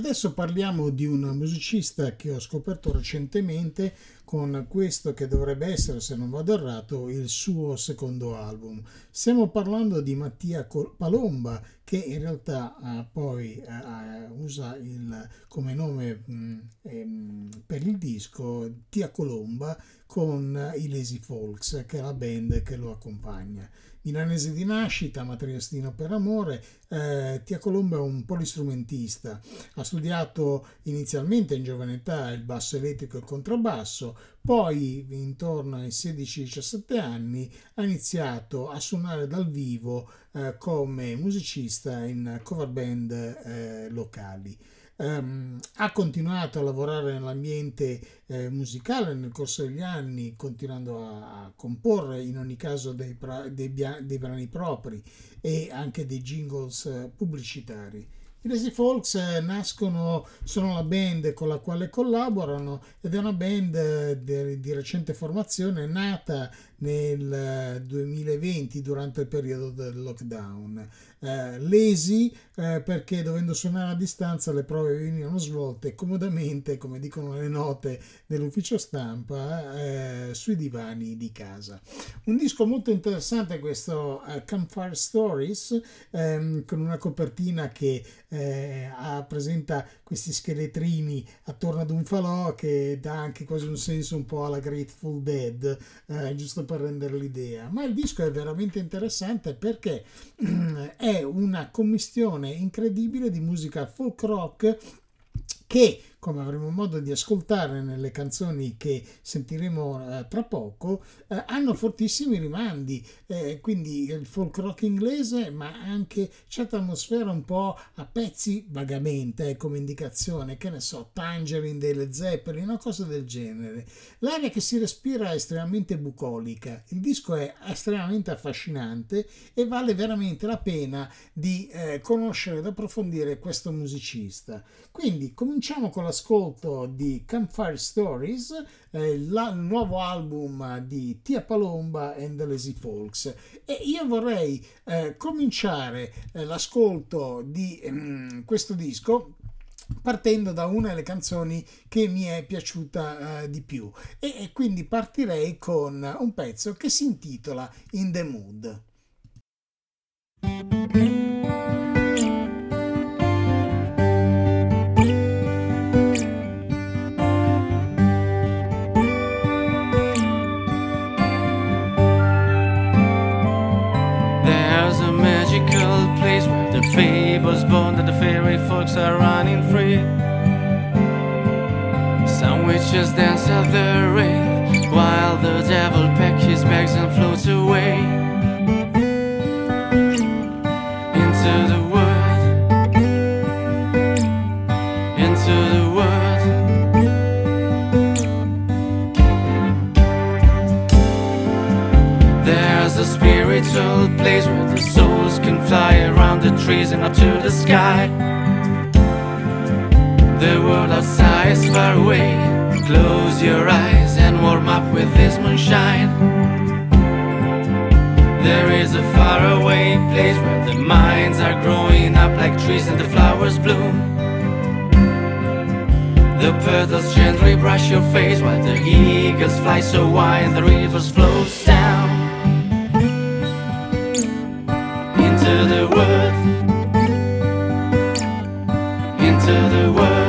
Adesso parliamo di un musicista che ho scoperto recentemente con questo che dovrebbe essere, se non vado errato, il suo secondo album. Stiamo parlando di Mattia Palomba, che in realtà eh, poi eh, usa il, come nome mh, ehm, per il disco Tia Colomba con i Lazy Folks, che è la band che lo accompagna. Milanese di nascita, ma triestino per amore, eh, Tia Colombo è un polistrumentista. Ha studiato inizialmente in giovane età il basso elettrico e il contrabbasso, poi intorno ai 16-17 anni ha iniziato a suonare dal vivo eh, come musicista in cover band eh, locali. Um, ha continuato a lavorare nell'ambiente eh, musicale nel corso degli anni, continuando a, a comporre in ogni caso dei, pra- dei, dei, brani propri e anche dei jingles eh, pubblicitari. I Lazy Folks eh, nascono, sono la band con la quale collaborano ed è una band eh, di, di recente formazione nata nel 2020 durante il periodo del lockdown. Eh, lesi eh, perché dovendo suonare a distanza le prove venivano svolte comodamente, come dicono le note dell'ufficio stampa, eh, sui divani di casa. Un disco molto interessante questo uh, Campfire Stories ehm, con una copertina che eh, ha, presenta questi scheletrini attorno ad un falò che dà anche quasi un senso un po' alla Grateful Dead, eh, giusto per rendere l'idea. Ma il disco è veramente interessante perché è una commistione incredibile di musica folk rock che come avremo modo di ascoltare nelle canzoni che sentiremo eh, tra poco, eh, hanno fortissimi rimandi, eh, quindi il folk rock inglese, ma anche certa atmosfera un po' a pezzi vagamente, come indicazione, che ne so, Tangerine delle Zeppelin, una cosa del genere. L'aria che si respira è estremamente bucolica, il disco è estremamente affascinante e vale veramente la pena di eh, conoscere ed approfondire questo musicista. Quindi cominciamo con all'ascolto di Campfire Stories, eh, il nuovo album di Tia Palomba and the Lazy Folks. E io vorrei eh, cominciare eh, l'ascolto di ehm, questo disco partendo da una delle canzoni che mi è piaciuta uh, di più e, e quindi partirei con un pezzo che si intitola In the Mood. dogs are running free. Some witches dance at the ring, while the devil packs his bags and floats away into the wood, into the wood. There's a spiritual place where the souls can fly around the trees and up to the sky. The world outside is far away. Close your eyes and warm up with this moonshine. There is a faraway place where the minds are growing up like trees and the flowers bloom. The petals gently brush your face while the eagles fly so wide and the rivers flows down into the world, into the world.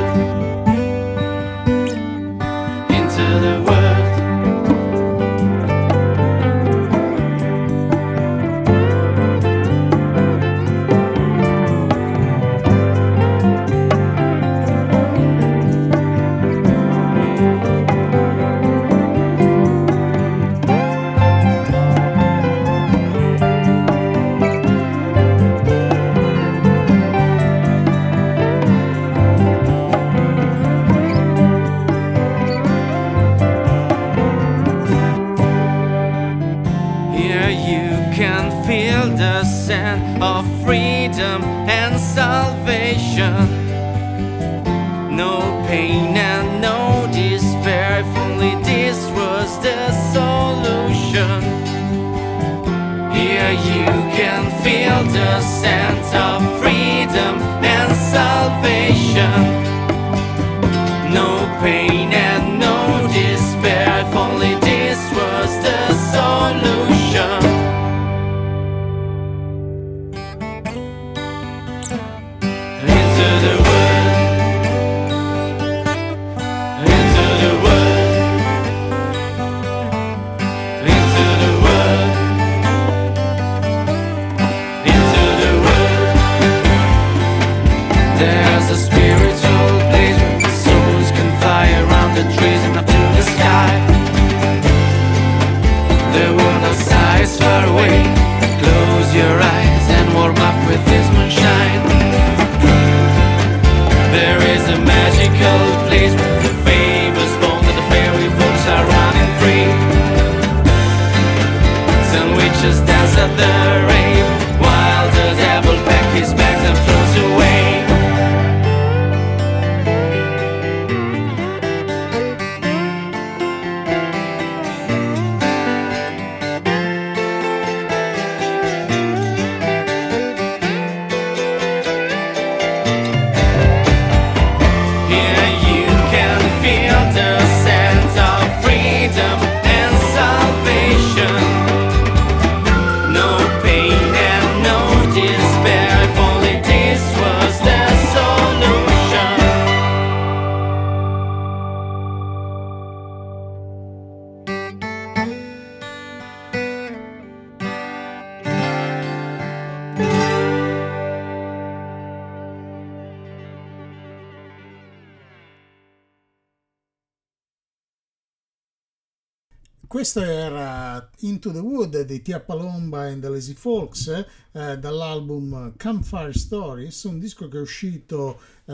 Crazy Folks eh, dall'album Campfire Stories, un disco che è uscito eh,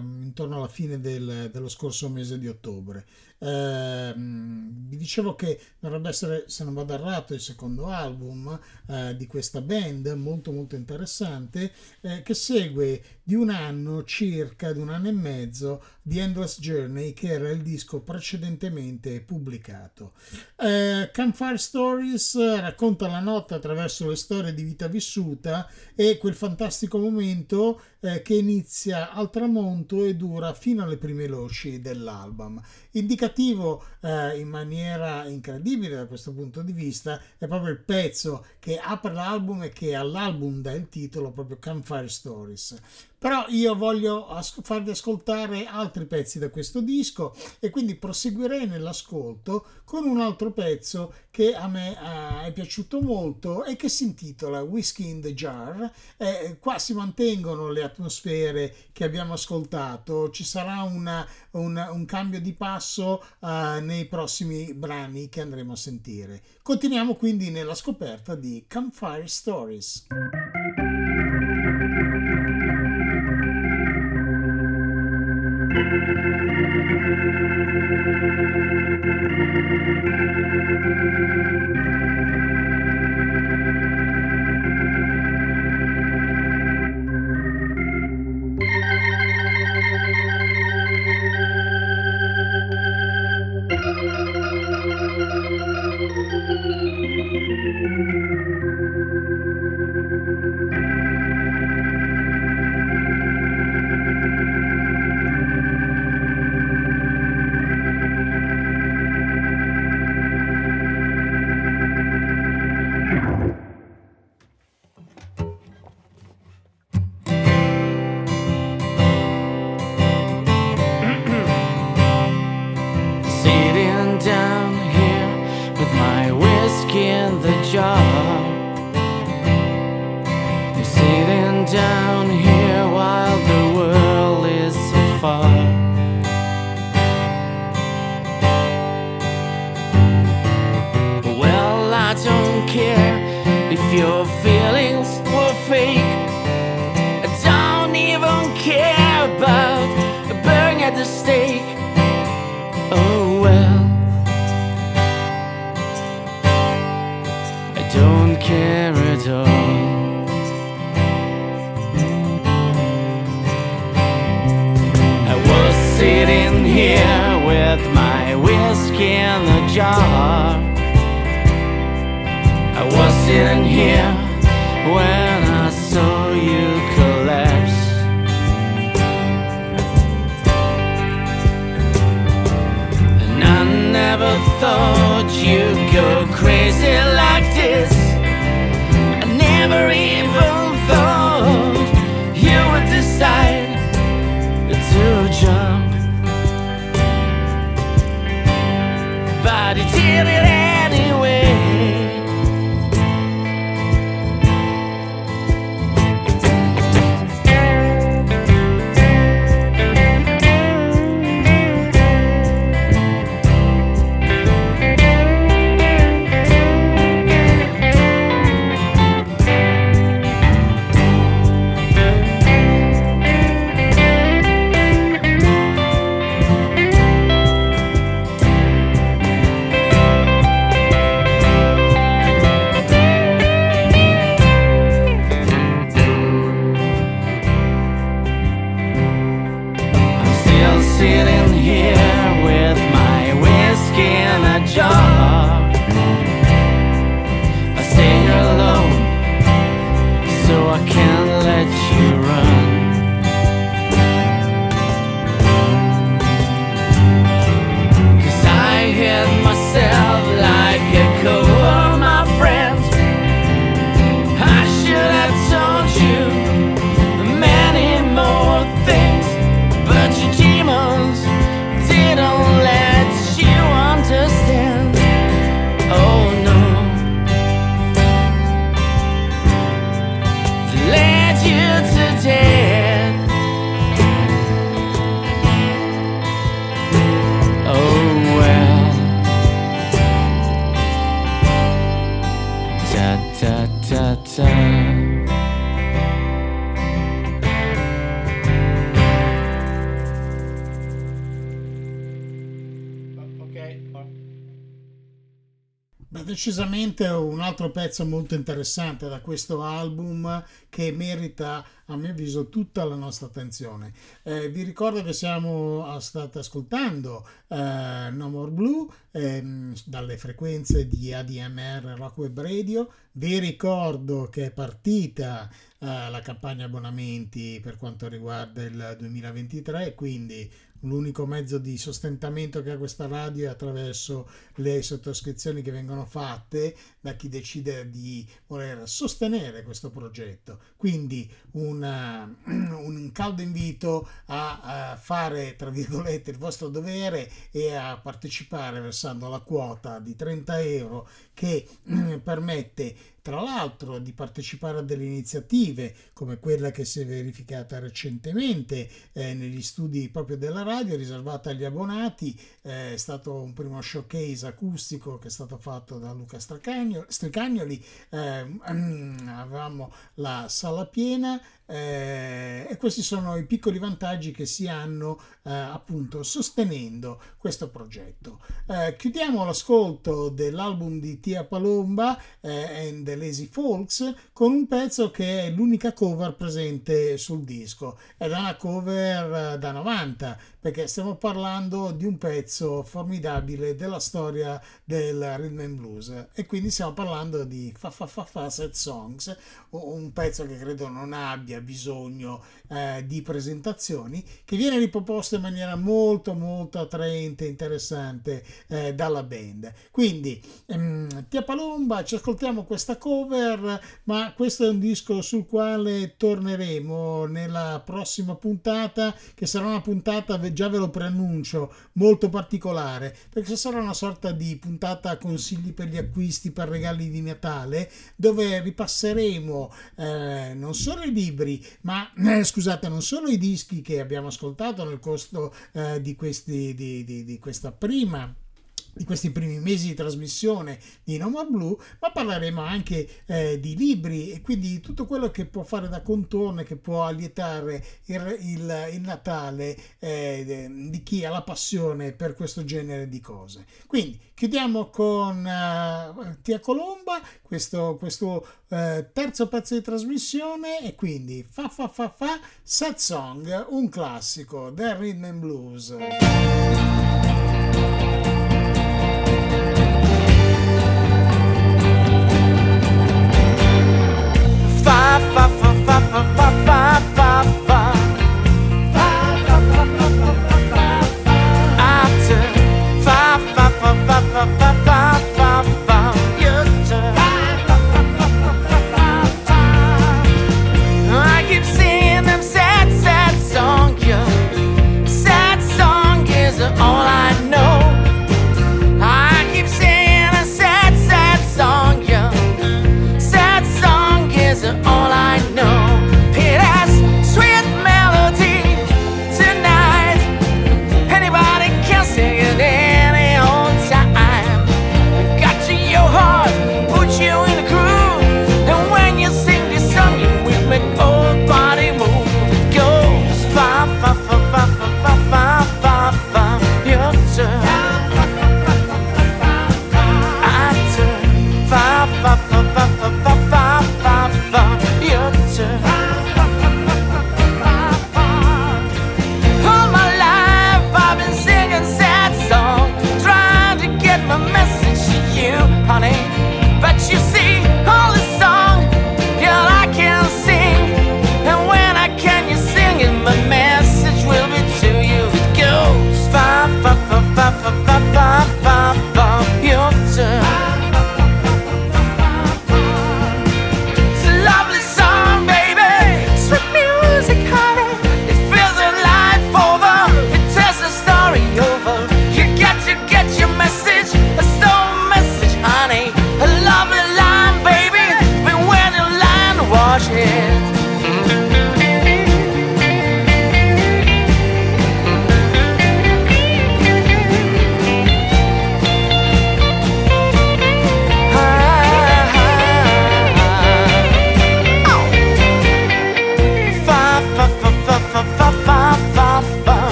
intorno alla fine del, dello scorso mese di ottobre. Eh, vi dicevo che dovrebbe essere, se non vado errato, il secondo album eh, di questa band molto molto interessante eh, che segue di un anno circa, di un anno e mezzo, The Endless Journey, che era il disco precedentemente pubblicato. Eh, Campfire Stories racconta la notte attraverso le storie di vita vissuta e quel fantastico momento eh, che inizia al tramonto e dura fino alle prime loci dell'album. Indicativo eh, in maniera incredibile da questo punto di vista è proprio il pezzo che apre l'album e che all'album dà il titolo proprio Campfire Stories. Però io voglio as- farvi ascoltare altri pezzi da questo disco e quindi proseguirei nell'ascolto con un altro pezzo che a me è piaciuto molto e che si intitola Whiskey in the Jar. Eh, qua si mantengono le atmosfere che abbiamo ascoltato, ci sarà una, una, un cambio di passo uh, nei prossimi brani che andremo a sentire. Continuiamo quindi nella scoperta di Campfire Stories. Decisamente un altro pezzo molto interessante da questo album che merita a mio avviso tutta la nostra attenzione. Eh, vi ricordo che siamo state ascoltando eh, No More Blue ehm, dalle frequenze di ADMR Rock Web Radio. Vi ricordo che è partita eh, la campagna abbonamenti per quanto riguarda il 2023, quindi l'unico mezzo di sostentamento che ha questa radio è attraverso le sottoscrizioni che vengono fatte da chi decide di voler sostenere questo progetto. Quindi una, un caldo invito a, a, fare, tra virgolette, il vostro dovere e a partecipare versando la quota di 30 euro che permette tra l'altro di partecipare a delle iniziative come quella che si è verificata recentemente eh, negli studi proprio della radio riservata agli abbonati eh, è stato un primo showcase acustico che è stato fatto da Luca Stricagnoli eh, avevamo la sala piena eh, e questi sono i piccoli vantaggi che si hanno eh, appunto sostenendo questo progetto. Eh, chiudiamo l'ascolto dell'album di Tia Palomba eh, and the Lazy Folks con un pezzo che è l'unica cover presente sul disco ed è una cover da 90 perché stiamo parlando di un pezzo formidabile della storia del rhythm and blues e quindi stiamo parlando di Fa Fa Fa Fa Set Songs un pezzo che credo non abbia bisogno eh, di presentazioni, che viene riproposto in maniera molto molto attraente e interessante eh, dalla band. Quindi, ehm, Tia Palomba, ci ascoltiamo questa cover, ma questo è un disco sul quale torneremo nella prossima puntata, che sarà una puntata, già ve lo preannuncio, molto particolare, perché sarà una sorta di puntata consigli per gli acquisti, per regali di Natale, dove ripasseremo eh, non solo i libri, ma eh, scusate, non solo i dischi che abbiamo ascoltato nel corso eh, di, di, di, di questa prima di questi primi mesi di trasmissione di Noma Blue, ma parleremo anche eh, di libri e quindi di tutto quello che può fare da contorno e che può allietare il, il, il Natale eh, di chi ha la passione per questo genere di cose. Quindi chiudiamo con uh, Tia Colomba, questo, questo uh, terzo pezzo di trasmissione e quindi fa fa fa fa Sad Song, un classico del rhythm and blues.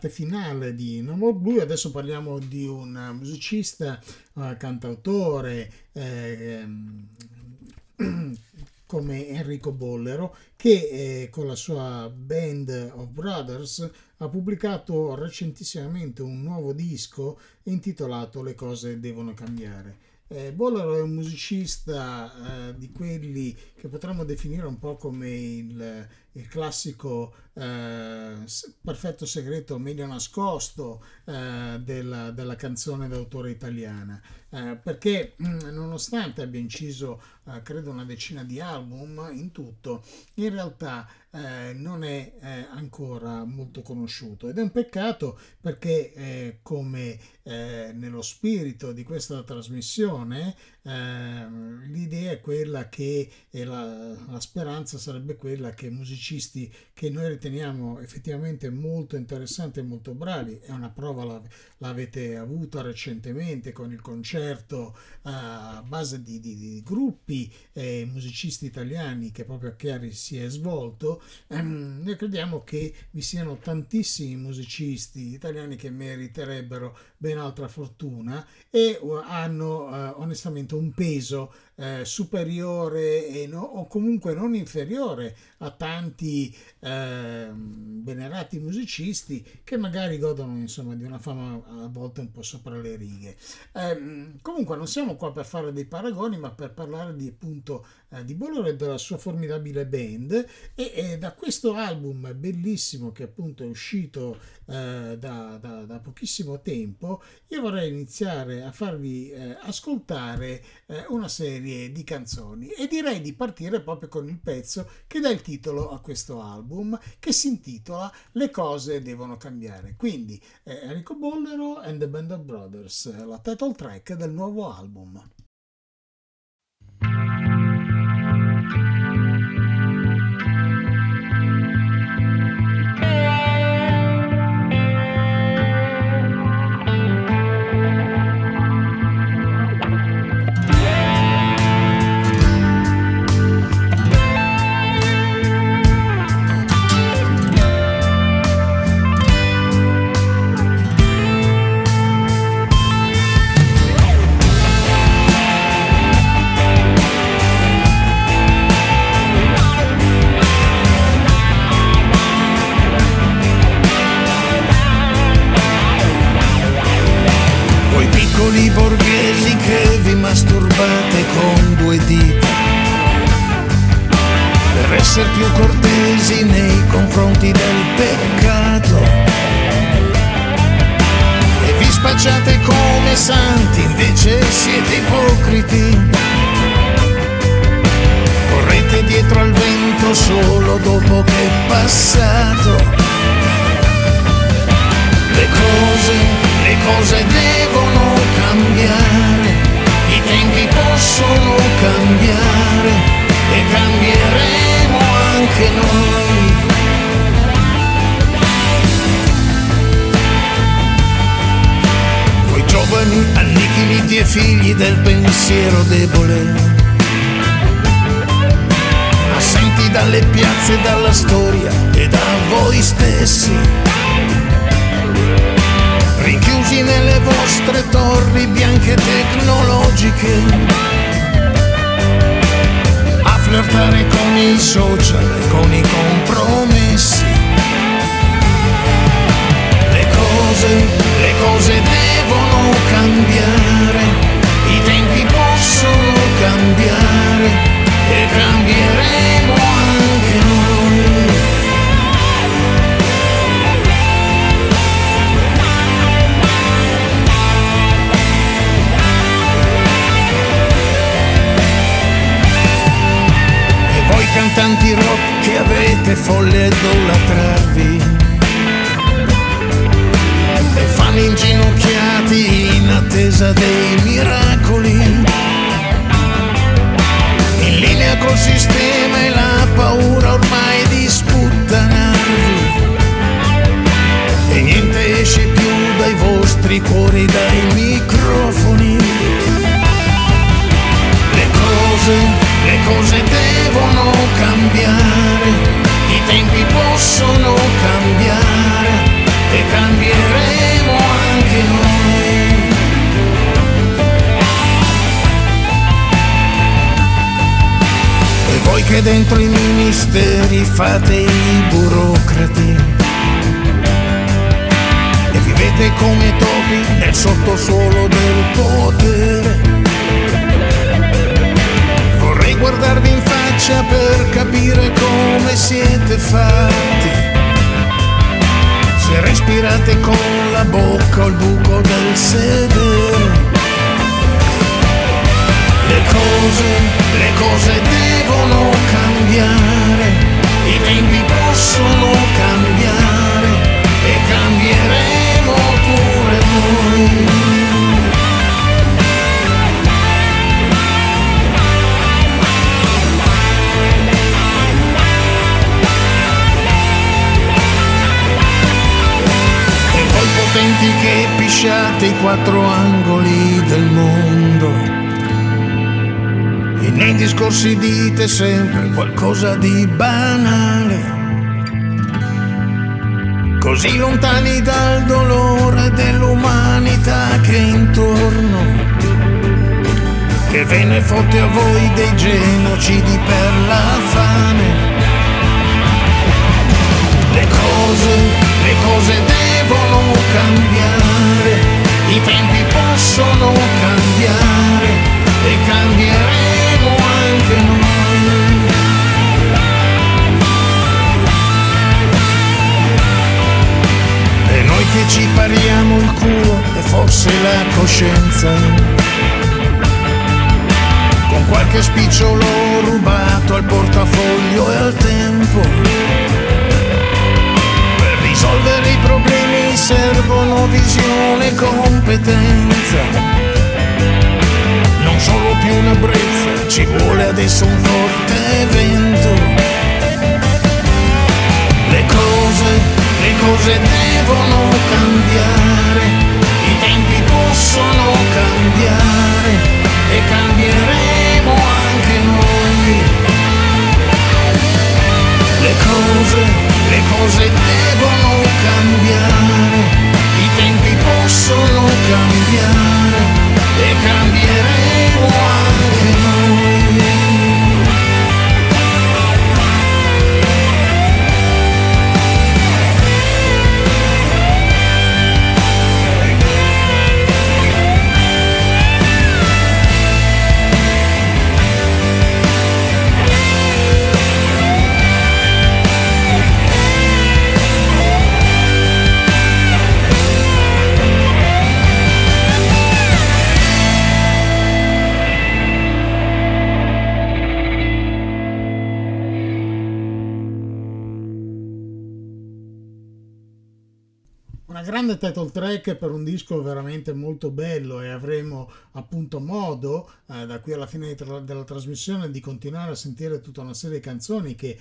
Parte finale di No More Blue, adesso parliamo di un musicista, uh, cantautore, eh, come Enrico Bollero che eh, con la sua Band of Brothers ha pubblicato recentissimamente un nuovo disco intitolato Le cose devono cambiare. Eh, Bollero è un musicista eh, di quelli che potremmo definire un po' come il, il classico eh, perfetto segreto meglio nascosto eh, della, della, canzone d'autore italiana. Eh, perché mm, nonostante abbia inciso eh, credo una decina di album in tutto in realtà eh, non è eh, ancora molto conosciuto. Ed è un peccato perché come nello spirito di questa trasmissione l'idea è quella che la, la, speranza sarebbe quella che musicisti che noi riteniamo effettivamente molto interessanti e molto bravi, è una prova la, l'avete avuta recentemente con il concerto a base di, di, di gruppi e musicisti italiani che proprio a Chiari si è svolto, ehm, noi crediamo che vi siano tantissimi musicisti italiani che meriterebbero ben altra fortuna e hanno eh, onestamente un peso eh, superiore no, o comunque non inferiore a tanti eh, venerati musicisti che magari godono insomma di una fama a volte un po' sopra le righe. Eh, comunque non siamo qua per fare dei paragoni ma per parlare di appunto eh, di Bolero e della sua formidabile band e, e, da questo album bellissimo che appunto è uscito eh, da, da, da, pochissimo tempo io vorrei iniziare a farvi eh, ascoltare una serie di canzoni e direi di partire proprio con il pezzo che dà il titolo a questo album che si intitola Le cose devono cambiare. Quindi Enrico Bollero and the Band of Brothers la title track del nuovo album come topi nel sottosuolo del potere. Vorrei guardarvi in faccia per capire come siete fatti. Se respirate con la bocca o il buco del sedere. Le cose, le cose devono cambiare, i tempi possono cambiare che pisciate i quattro angoli del mondo. E nei discorsi dite sempre qualcosa di banale. Così lontani dal dolore dell'umanità che è intorno. Che ve ne fotte a voi dei genocidi per la fame. Le cose, le cose devono cambiare, i tempi possono cambiare che ci pariamo il culo e forse la coscienza, con qualche spicciolo rubato al portafoglio e al tempo. Per risolvere i problemi servono visione e competenza. Non solo più una brezza, ci vuole adesso un forte vento. Le cose, cose devono cambiare, i tempi possono cambiare e cambieremo anche noi. Le cose, le cose devono cambiare, i tempi possono cambiare e cambieremo anche title track per un disco veramente molto bello e avremo appunto modo eh, da qui alla fine tra- della trasmissione di continuare a sentire tutta una serie di canzoni che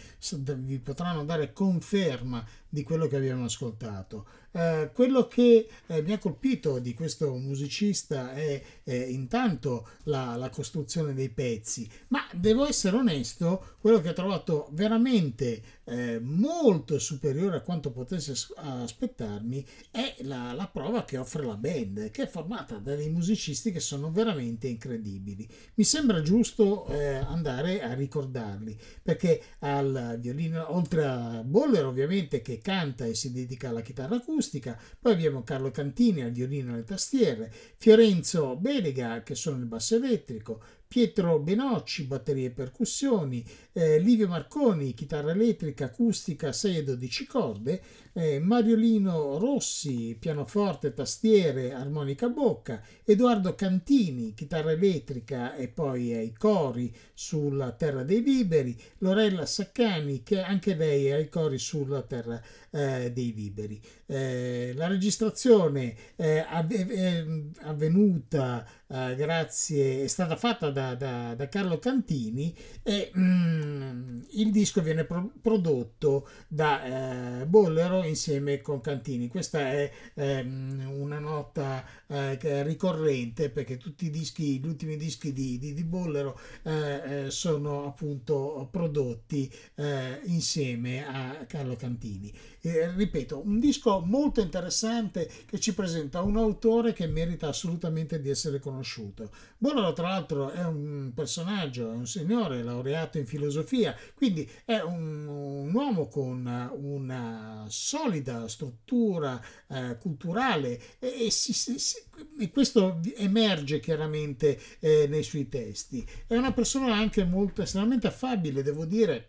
vi potranno dare conferma di quello che abbiamo ascoltato. Eh, quello che eh, mi ha colpito di questo musicista è eh, intanto la, la costruzione dei pezzi, ma devo essere onesto, quello che ho trovato veramente eh, molto superiore a quanto potessi as- aspettarmi è la, la prova che offre la band, che è formata da dei musicisti che sono veramente incredibili. Mi sembra giusto eh, andare a ricordarli, perché al violino, oltre a Boller ovviamente che canta e si dedica alla chitarra acustica, poi abbiamo Carlo Cantini al violino e alle tastiere, Fiorenzo Belega che sono il basso elettrico, Pietro Benocci, batterie e percussioni, eh, Livio Marconi, chitarra elettrica, acustica, 6 e 12 corde, eh, Mariolino Rossi, pianoforte, tastiere, armonica a bocca, Edoardo Cantini, chitarra elettrica e poi ai cori sulla Terra dei Liberi, Lorella Saccani, che anche lei è ai cori sulla Terra eh, dei Liberi. Eh, la registrazione eh, è avvenuta eh, grazie, è stata fatta da, da- da Carlo Cantini e mm, il disco viene pro- prodotto da eh, Bollero insieme con Cantini. Questa è ehm, una nota eh, ricorrente perché tutti i dischi, gli ultimi dischi di, di, di Bollero eh, eh, sono appunto prodotti insieme a Carlo Cantini. Eh, ripeto, un disco molto interessante che ci presenta un autore che merita assolutamente di essere conosciuto. Bolero, tra l'altro, è un personaggio, è un signore laureato in filosofia, quindi è un, un uomo con una solida struttura eh, culturale e, e, si, si, e, questo emerge chiaramente eh, nei suoi testi. È una persona anche molto estremamente affabile, devo dire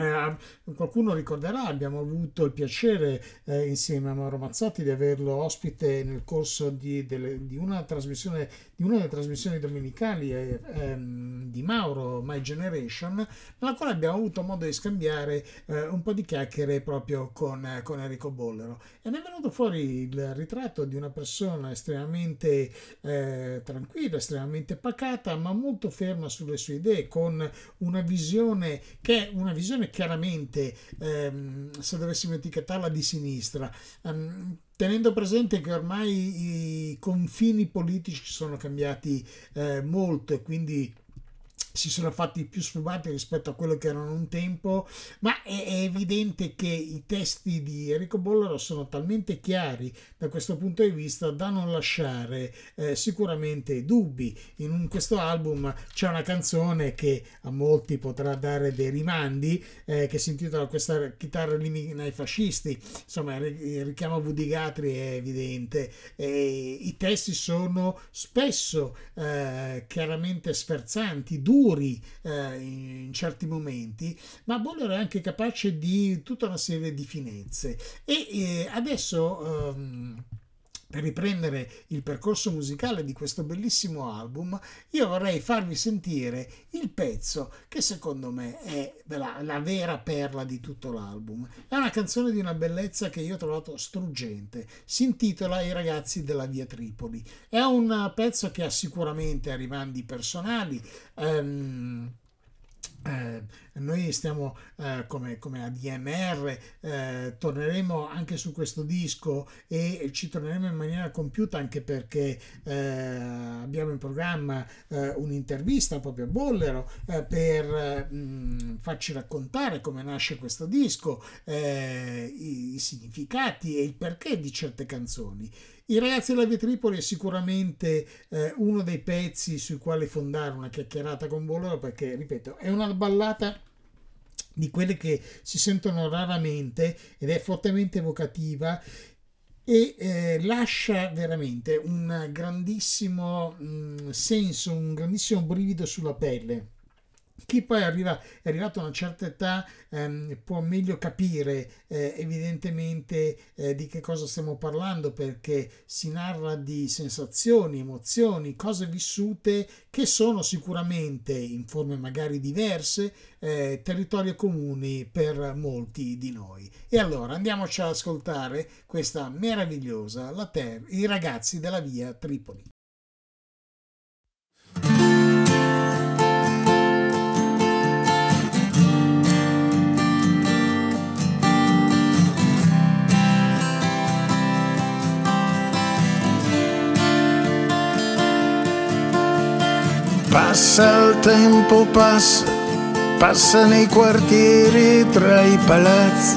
eh, qualcuno ricorderà, abbiamo avuto il piacere eh, insieme a Mauro Mazzotti di averlo ospite nel corso di, delle, di, una, trasmissione, di una delle trasmissioni domenicali eh, ehm, di Mauro, My Generation, nella quale abbiamo avuto modo di scambiare eh, un po' di chiacchiere proprio con, con, Enrico Bollero. E ne è venuto fuori il ritratto di una persona estremamente eh, tranquilla, estremamente pacata, ma molto ferma sulle sue idee, con una visione che è una visione chiaramente, ehm, se dovessimo etichettarla di sinistra, ehm, tenendo presente che ormai i confini politici sono cambiati eh, molto e quindi si sono fatti più sfumati rispetto a quello che erano un tempo, ma è, è, evidente che i testi di Enrico Bollaro sono talmente chiari da questo punto di vista da non lasciare eh, sicuramente dubbi. In questo album c'è una canzone che a molti potrà dare dei rimandi, eh, che si intitola Questa chitarra elimina i fascisti, insomma il richiamo a Woody Guthrie è evidente. E I testi sono spesso eh, chiaramente sferzanti, duri, duri eh, in certi momenti, ma Boller è anche capace di tutta una serie di finezze. E eh, adesso... Um, per riprendere il percorso musicale di questo bellissimo album, io vorrei farvi sentire il pezzo che secondo me è la, la, vera perla di tutto l'album. È una canzone di una bellezza che io ho trovato struggente. Si intitola I ragazzi della via Tripoli. È un pezzo che ha sicuramente rimandi personali. Um, eh, noi stiamo eh, come, come ADMR, eh, torneremo anche su questo disco e ci torneremo in maniera compiuta anche perché eh, abbiamo in programma eh, un'intervista proprio a Bollero per mh, mm, farci raccontare come nasce questo disco, i, i significati e il perché di certe canzoni. I ragazzi della Via Tripoli è sicuramente eh, uno dei pezzi sui quali fondare una chiacchierata con Bolero perché, ripeto, è una ballata di quelle che si sentono raramente ed è fortemente evocativa e eh, lascia veramente un grandissimo mh, mm, senso, un grandissimo brivido sulla pelle chi poi arriva, è arrivato a una certa età ehm, può meglio capire eh, evidentemente eh, di che cosa stiamo parlando perché si narra di sensazioni, emozioni, cose vissute che sono sicuramente in forme magari diverse eh, territorio comuni per molti di noi. E allora andiamoci ad ascoltare questa meravigliosa La Terre, i ragazzi della via Tripoli. Passa il tempo, passa, passa nei quartieri tra i palazzi.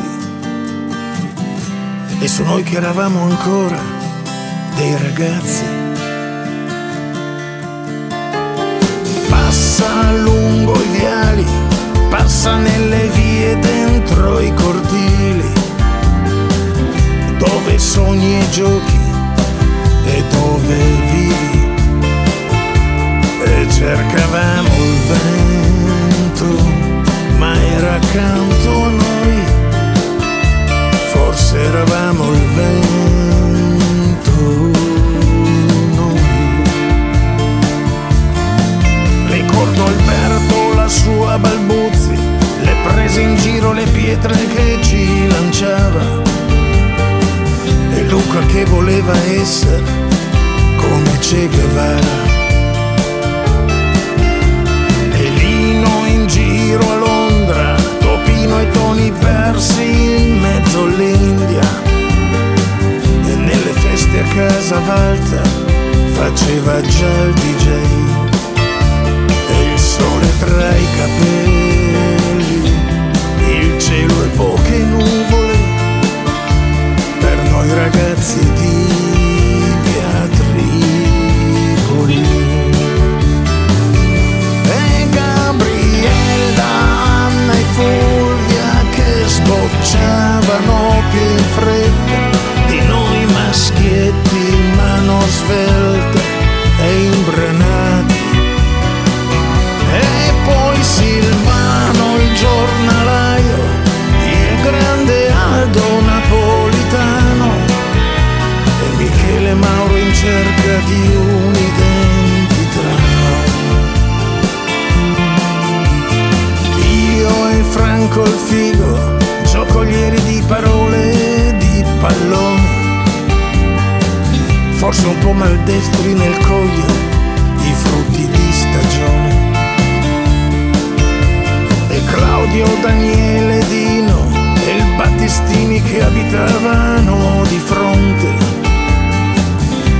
E su noi che eravamo ancora dei ragazzi. Passa lungo i viali, passa nelle vie dentro i cortili, dove sogni e giochi e dove vivi cercavamo il vento, ma era accanto a noi, forse eravamo il vento. Noi. Ricordo Alberto, la sua balbuzzi, le prese in giro, le pietre che ci lanciava. E Luca che voleva essere come Che Guevara. Trentino i toni persi in mezzo all'India. E nelle feste a casa alta faceva già il DJ e il sole tra i capelli, il cielo e poche nuvole. Per noi ragazzi di via E Gabriella, Anna Fuori passavano più in fretta di noi maschietti in mano svelte e imbranati. E poi Silvano il giornalaio, il grande Aldo napolitano e Michele Mauro in cerca di un'identità. Io e Franco il figo raccogliere di parole di pallone. Forse un po' maldestri nel coglio i frutti di stagione. E Claudio, Daniele, Dino e il Battistini che abitavano di fronte.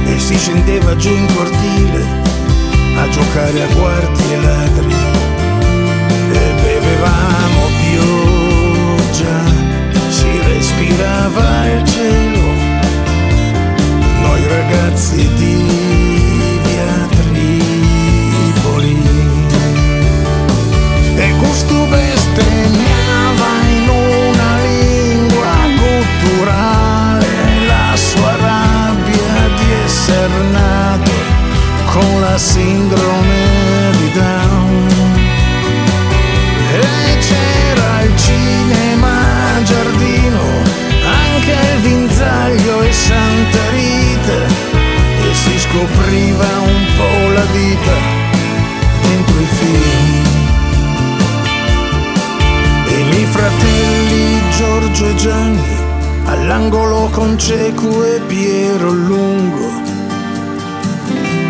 E si scendeva giù in cortile a giocare a guardi e ladri. E bevevamo più respirava il cielo, noi ragazzi di via Tripoli. E gusto bestemmiava Cecu e Piero Lungo,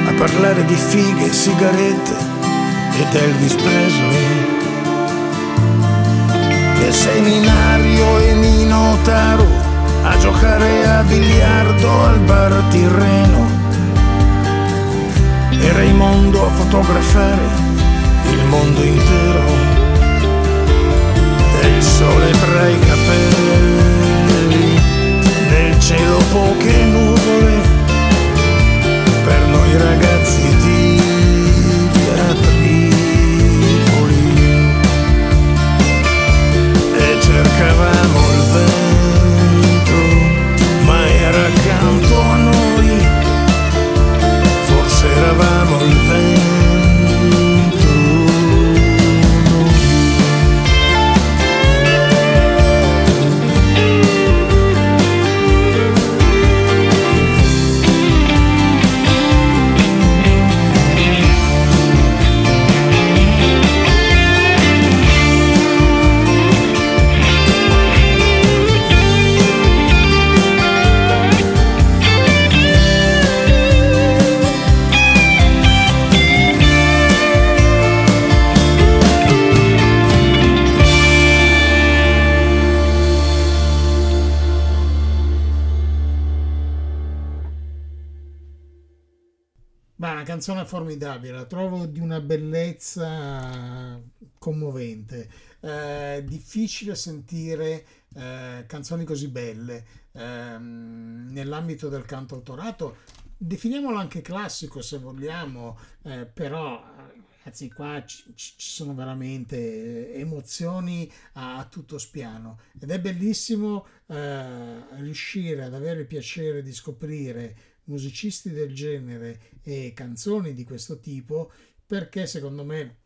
a parlare di fighe, sigarette ed Elvis Presley. Nel seminario e Nino Taro a giocare a biliardo al bar Tirreno e Raimondo a fotografare il mondo intero e il sole tra i capelli cielo poche nuvole per noi ragazzi di via Tripoli. E cercavamo formidabile, la trovo di una bellezza commovente. Eh, difficile sentire eh, canzoni così belle ehm, nell'ambito del canto autorato. Definiamolo anche classico se vogliamo, eh, però Ragazzi, qua ci, ci sono veramente emozioni a, a tutto spiano ed è bellissimo eh, riuscire ad avere il piacere di scoprire musicisti del genere e canzoni di questo tipo perché secondo me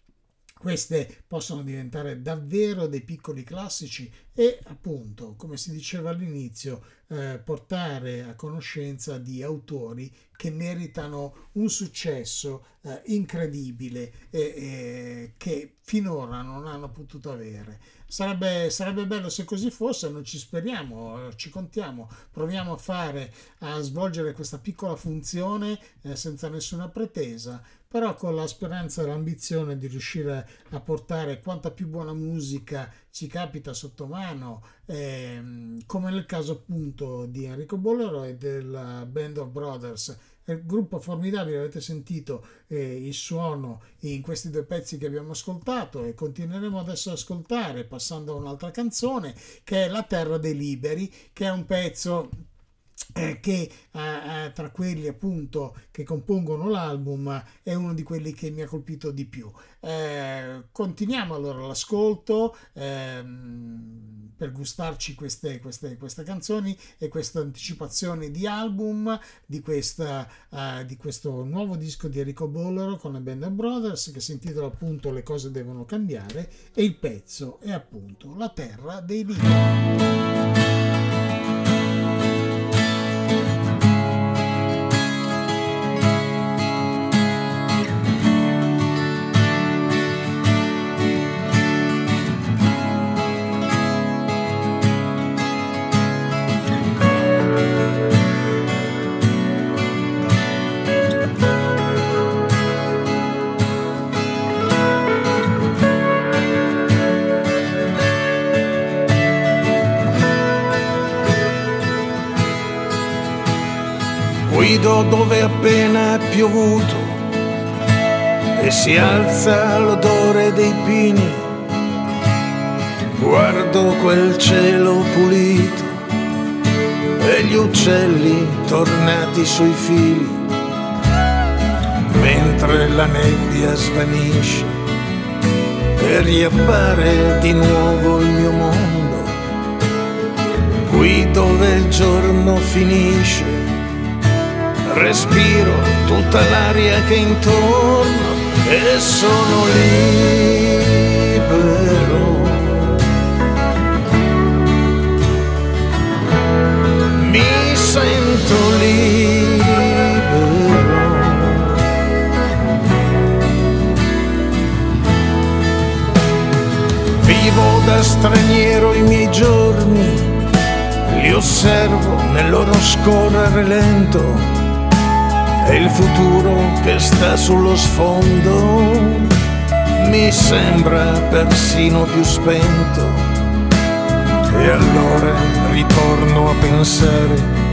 queste possono diventare davvero dei piccoli classici e appunto, come si diceva all'inizio, eh, portare a conoscenza di autori che meritano un successo eh, incredibile e, e che finora non hanno potuto avere. Sarebbe, sarebbe bello se così fosse, noi ci speriamo, ci contiamo, proviamo a fare, a svolgere questa piccola funzione eh, senza nessuna pretesa, però con la speranza e l'ambizione di riuscire a portare quanta più buona musica ci capita sotto mano, ehm, come nel caso appunto di Enrico Bollero e della Band of Brothers. Il gruppo formidabile, avete sentito eh, il suono in questi due pezzi che abbiamo ascoltato e continueremo adesso ad ascoltare passando a un'altra canzone che è La Terra dei Liberi, che è un pezzo eh, che eh, eh, tra quelli appunto che compongono l'album è uno di quelli che mi ha colpito di più. Eh, continuiamo allora l'ascolto ehm, per gustarci queste, queste, queste, canzoni e queste anticipazioni di album di, questa, eh, di questo nuovo disco di Enrico Bollero con la Band Brothers che si intitola appunto Le cose devono cambiare e il pezzo è appunto La terra dei libri. Appena piovuto e si alza l'odore dei pini. Guardo quel cielo pulito e gli uccelli tornati sui fili, mentre la nebbia svanisce e riappare di nuovo il mio mondo, qui dove il giorno finisce, respiro tutta l'aria che intorno e sono libero. Mi sento libero. Vivo da straniero i miei giorni, li osservo nel loro scorrere lento e il futuro che sta sullo sfondo mi sembra persino più spento. E allora ritorno a pensare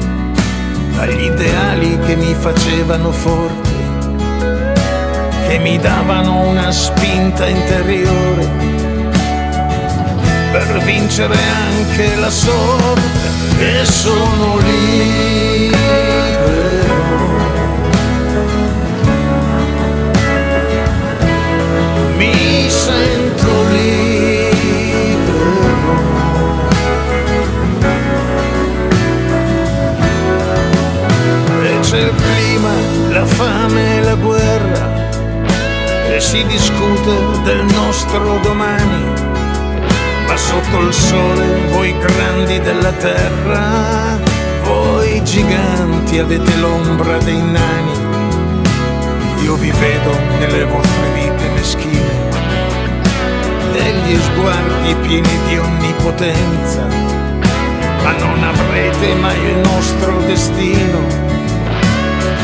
agli ideali che mi facevano forte, che mi davano una spinta interiore per vincere anche la sorte e sono libero. E c'è il clima, la fame e la guerra e si discute del nostro domani. Ma sotto il sole voi grandi della terra, voi giganti avete l'ombra dei nani. Io vi vedo nelle vostre vite meschine, negli sguardi pieni di onnipotenza, ma non avrete mai il nostro destino,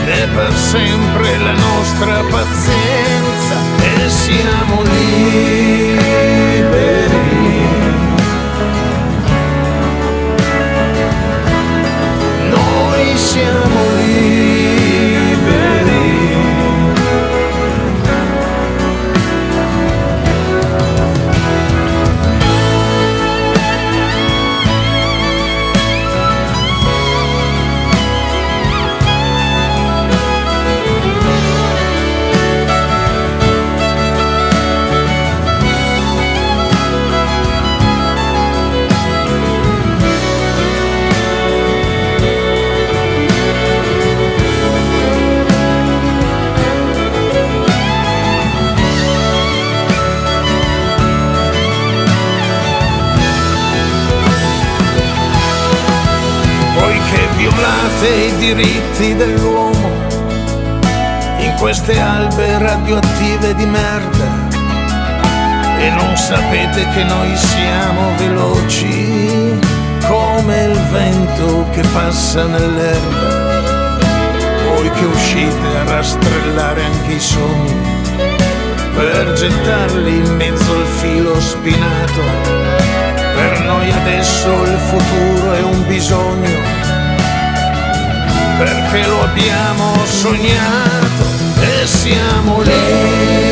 né per sempre la nostra pazienza, e siamo liberi. Noi siamo liberi. Diritti dell'uomo in queste albe radioattive di merda e non sapete che noi siamo veloci come il vento che passa nell'erba. Voi che uscite a rastrellare anche i sogni per gettarli in mezzo al filo spinato. Per noi adesso il futuro è un bisogno, perché lo abbiamo sognato e siamo liberi.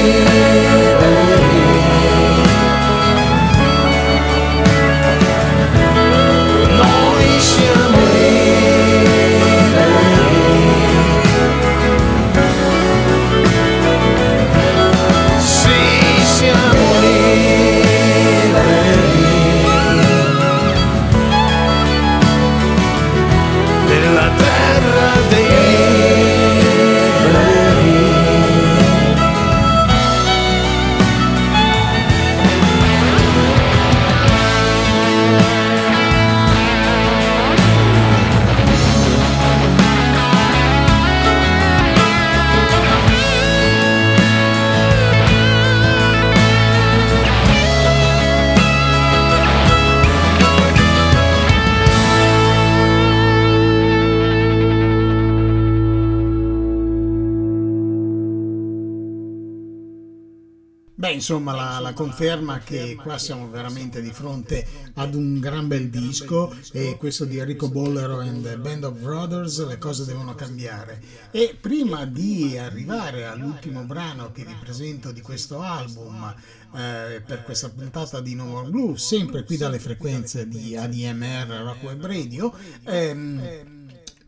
Insomma, la, la conferma che qua siamo veramente di fronte ad un gran bel disco e questo di Enrico Bollero and the Band of Brothers, le cose devono cambiare. E prima di arrivare all'ultimo brano che vi presento di questo album, eh, per questa puntata di No More Blue, sempre qui dalle frequenze di ADMR Rock Radio, ehm,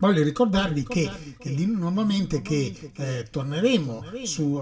Voglio ricordarvi che, che nuovamente che eh, torneremo su,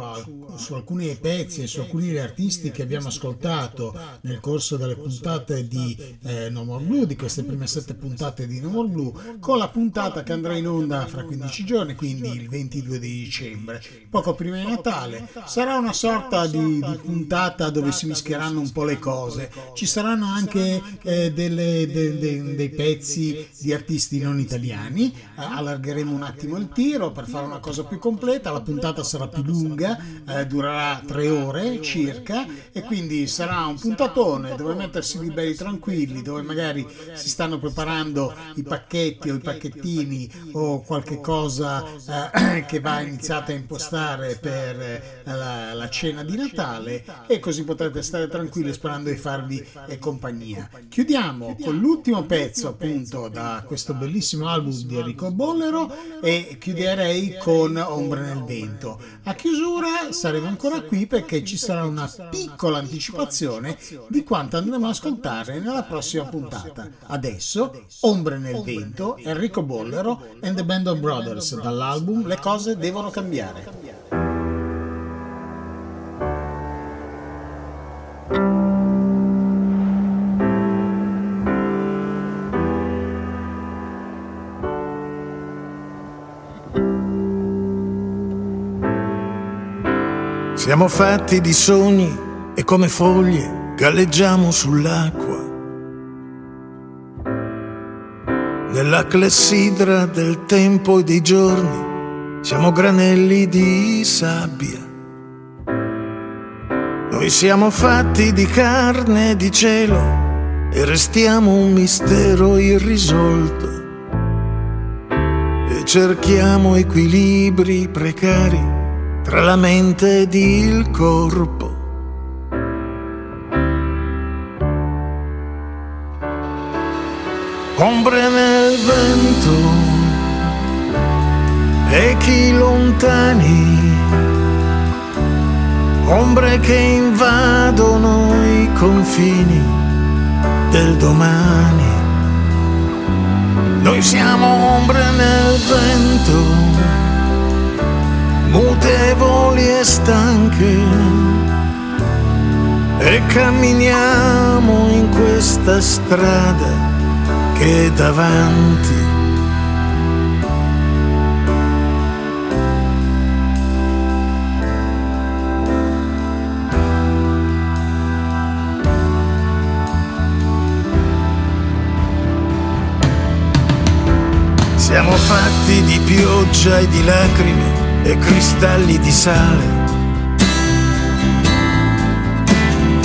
su, alcuni pezzi e su alcuni artisti che abbiamo ascoltato nel corso delle puntate di eh, No More Blue, di queste prime sette puntate di No More Blue, con la puntata che andrà in onda fra 15 giorni, quindi il 22 di dicembre, poco prima di Natale. Sarà una sorta di, di puntata dove si mischieranno un po' le cose. Ci saranno anche eh, delle, de, de, dei pezzi di artisti non italiani eh, allargheremo un attimo il tiro per fare una cosa più completa, la puntata sarà più lunga, eh, durerà tre ore circa e quindi sarà un puntatone dove mettersi lì belli tranquilli, dove magari si stanno preparando i pacchetti o i pacchettini o qualche cosa eh, che va iniziata a impostare per eh, la, la, cena di Natale e così potrete stare tranquilli sperando di farvi eh, compagnia. Chiudiamo con l'ultimo pezzo appunto da questo bellissimo album di Enrico Bollero e chiuderei con Ombre nel vento. A chiusura saremo ancora qui perché ci sarà una piccola anticipazione di quanto andremo ad ascoltare nella prossima puntata. Adesso Ombre nel vento, Enrico Bollero and the Band of Brothers dall'album Le cose devono cambiare. Siamo fatti di sogni e come foglie galleggiamo sull'acqua. Nella clessidra del tempo e dei giorni siamo granelli di sabbia. Noi siamo fatti di carne e di cielo e restiamo un mistero irrisolto. E cerchiamo equilibri precari tra la mente ed il corpo. Ombre nel vento, echi lontani, ombre che invadono i confini del domani. Noi siamo ombre nel vento mutevoli e stanche e camminiamo in questa strada che è davanti. Siamo fatti di pioggia e di lacrime e cristalli di sale.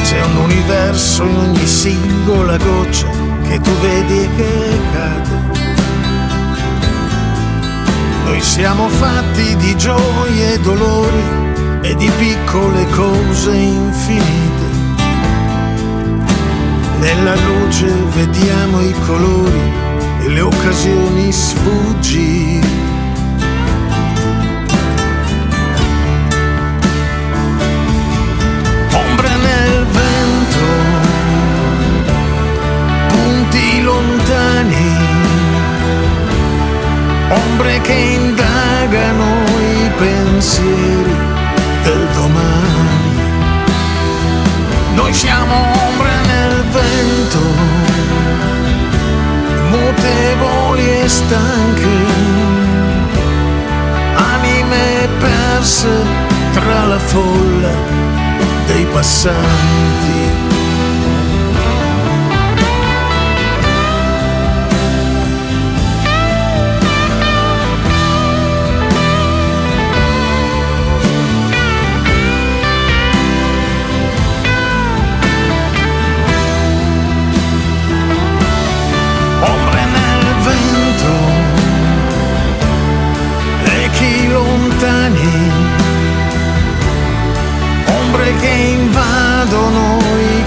C'è un universo in ogni singola goccia che tu vedi che cade. Noi siamo fatti di gioie e dolori e di piccole cose infinite. Nella luce vediamo i colori e le occasioni sfuggire. Ombre che indagano i pensieri del domani. Noi siamo ombre nel vento, mutevoli e stanche, anime perse tra la folla dei passanti.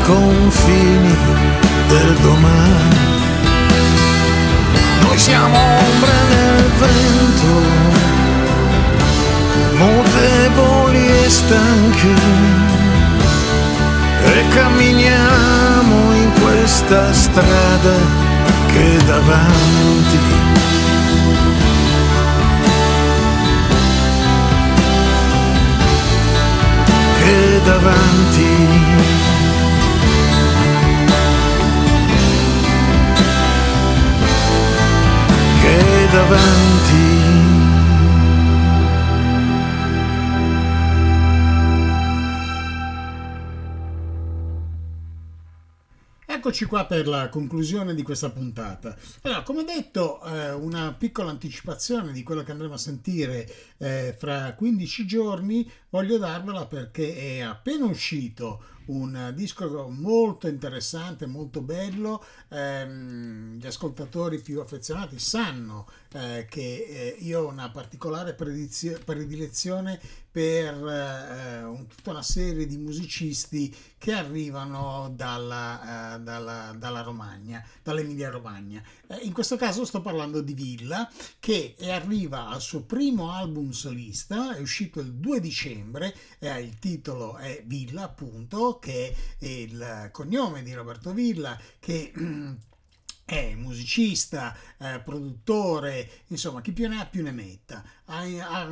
confini del domani. Noi siamo ombre nel vento, mutevoli e stanche, e camminiamo in questa strada che davanti davanti Eccoci qua per la conclusione di questa puntata. Allora, come detto, eh, una piccola anticipazione di quello che andremo a sentire eh, fra 15 giorni, voglio darvela perché è appena uscito un disco molto interessante, molto bello. Ehm, gli ascoltatori più affezionati sanno eh, che eh, io ho una particolare predilezione per eh, tutta una serie di musicisti che arrivano dalla, dalla, dalla Romagna, dall'Emilia Romagna. In questo caso sto parlando di Villa che arriva al suo primo album solista, è uscito il 2 dicembre, il titolo è Villa appunto, che è il cognome di Roberto Villa, che è musicista, eh, produttore, insomma, chi più ne ha più ne metta. Ha, ha,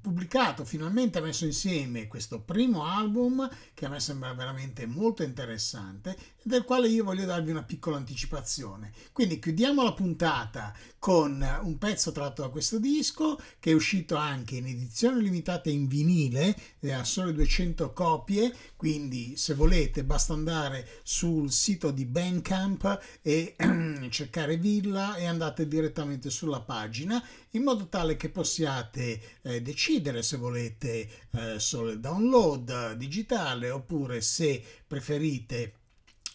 pubblicato, finalmente ha messo insieme questo primo album che a me sembra veramente molto interessante del quale io voglio darvi una piccola anticipazione. Quindi chiudiamo la puntata con un pezzo tratto da questo disco che è uscito anche in edizione limitata in vinile, eh, a sole 200 copie, quindi se volete basta andare sul sito di Bandcamp e cercare Villa e andate direttamente sulla pagina in modo tale che possiate eh, decidere se volete eh, solo il download digitale oppure se preferite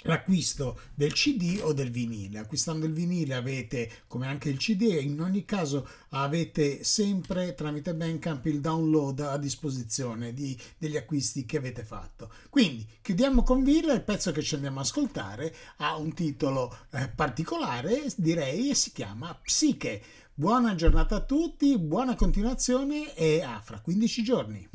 l'acquisto del CD o del vinile. Acquistando il vinile avete, come anche il CD, in ogni caso avete sempre tramite Bandcamp il download a disposizione di- degli acquisti che avete fatto. Quindi chiudiamo con Villa, il pezzo che ci andiamo a ascoltare ha un titolo eh, particolare, direi, e si chiama Psiche. Buona giornata a tutti, buona continuazione e a fra 15 giorni.